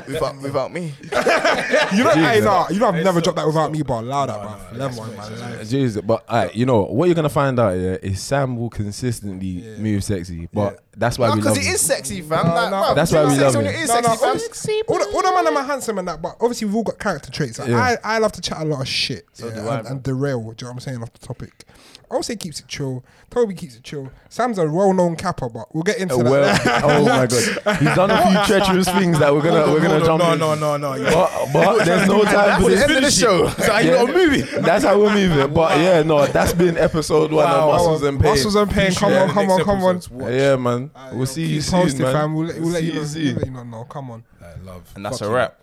without without me? You know, hey, nah, you know, I've never dropped that without me, but allow that, bro. Never one, man. Like, Jeez, but alright, you know what you're gonna find out yeah is Sam will consistently Yeah. move sexy, but that's why No, we because love he him. is sexy, fam. No, like, no, bruv, That's why we love when him. it is No, no, sexy, fam. obviously- all the, all the man are handsome and that, but obviously we've all got character traits. Like, Yeah. I, I love to chat a lot of shit So yeah, do and, bro. and derail. Do you know what I'm saying off the topic? I would say keeps it chill. Toby keeps it chill. Sam's a well-known capper, but we'll get into Uh, that. well, *laughs* oh my god, he's done a few *laughs* treacherous things that we're gonna we're gonna jump. Into. No, in. no, no, no. But, but *laughs* there's no time for the this. end of the show. So are you Yeah. not moving? That's how we're moving. But yeah, no, that's been episode one Wow. of Muscles and Pain. Muscles and pain. Come Yeah, on, come on, come on. watch. Yeah, man. Alright, We'll yo, see you soon, man. fam. We'll, let- we'll let you know. see We'll let you know. No, come on. Love. And that's a wrap.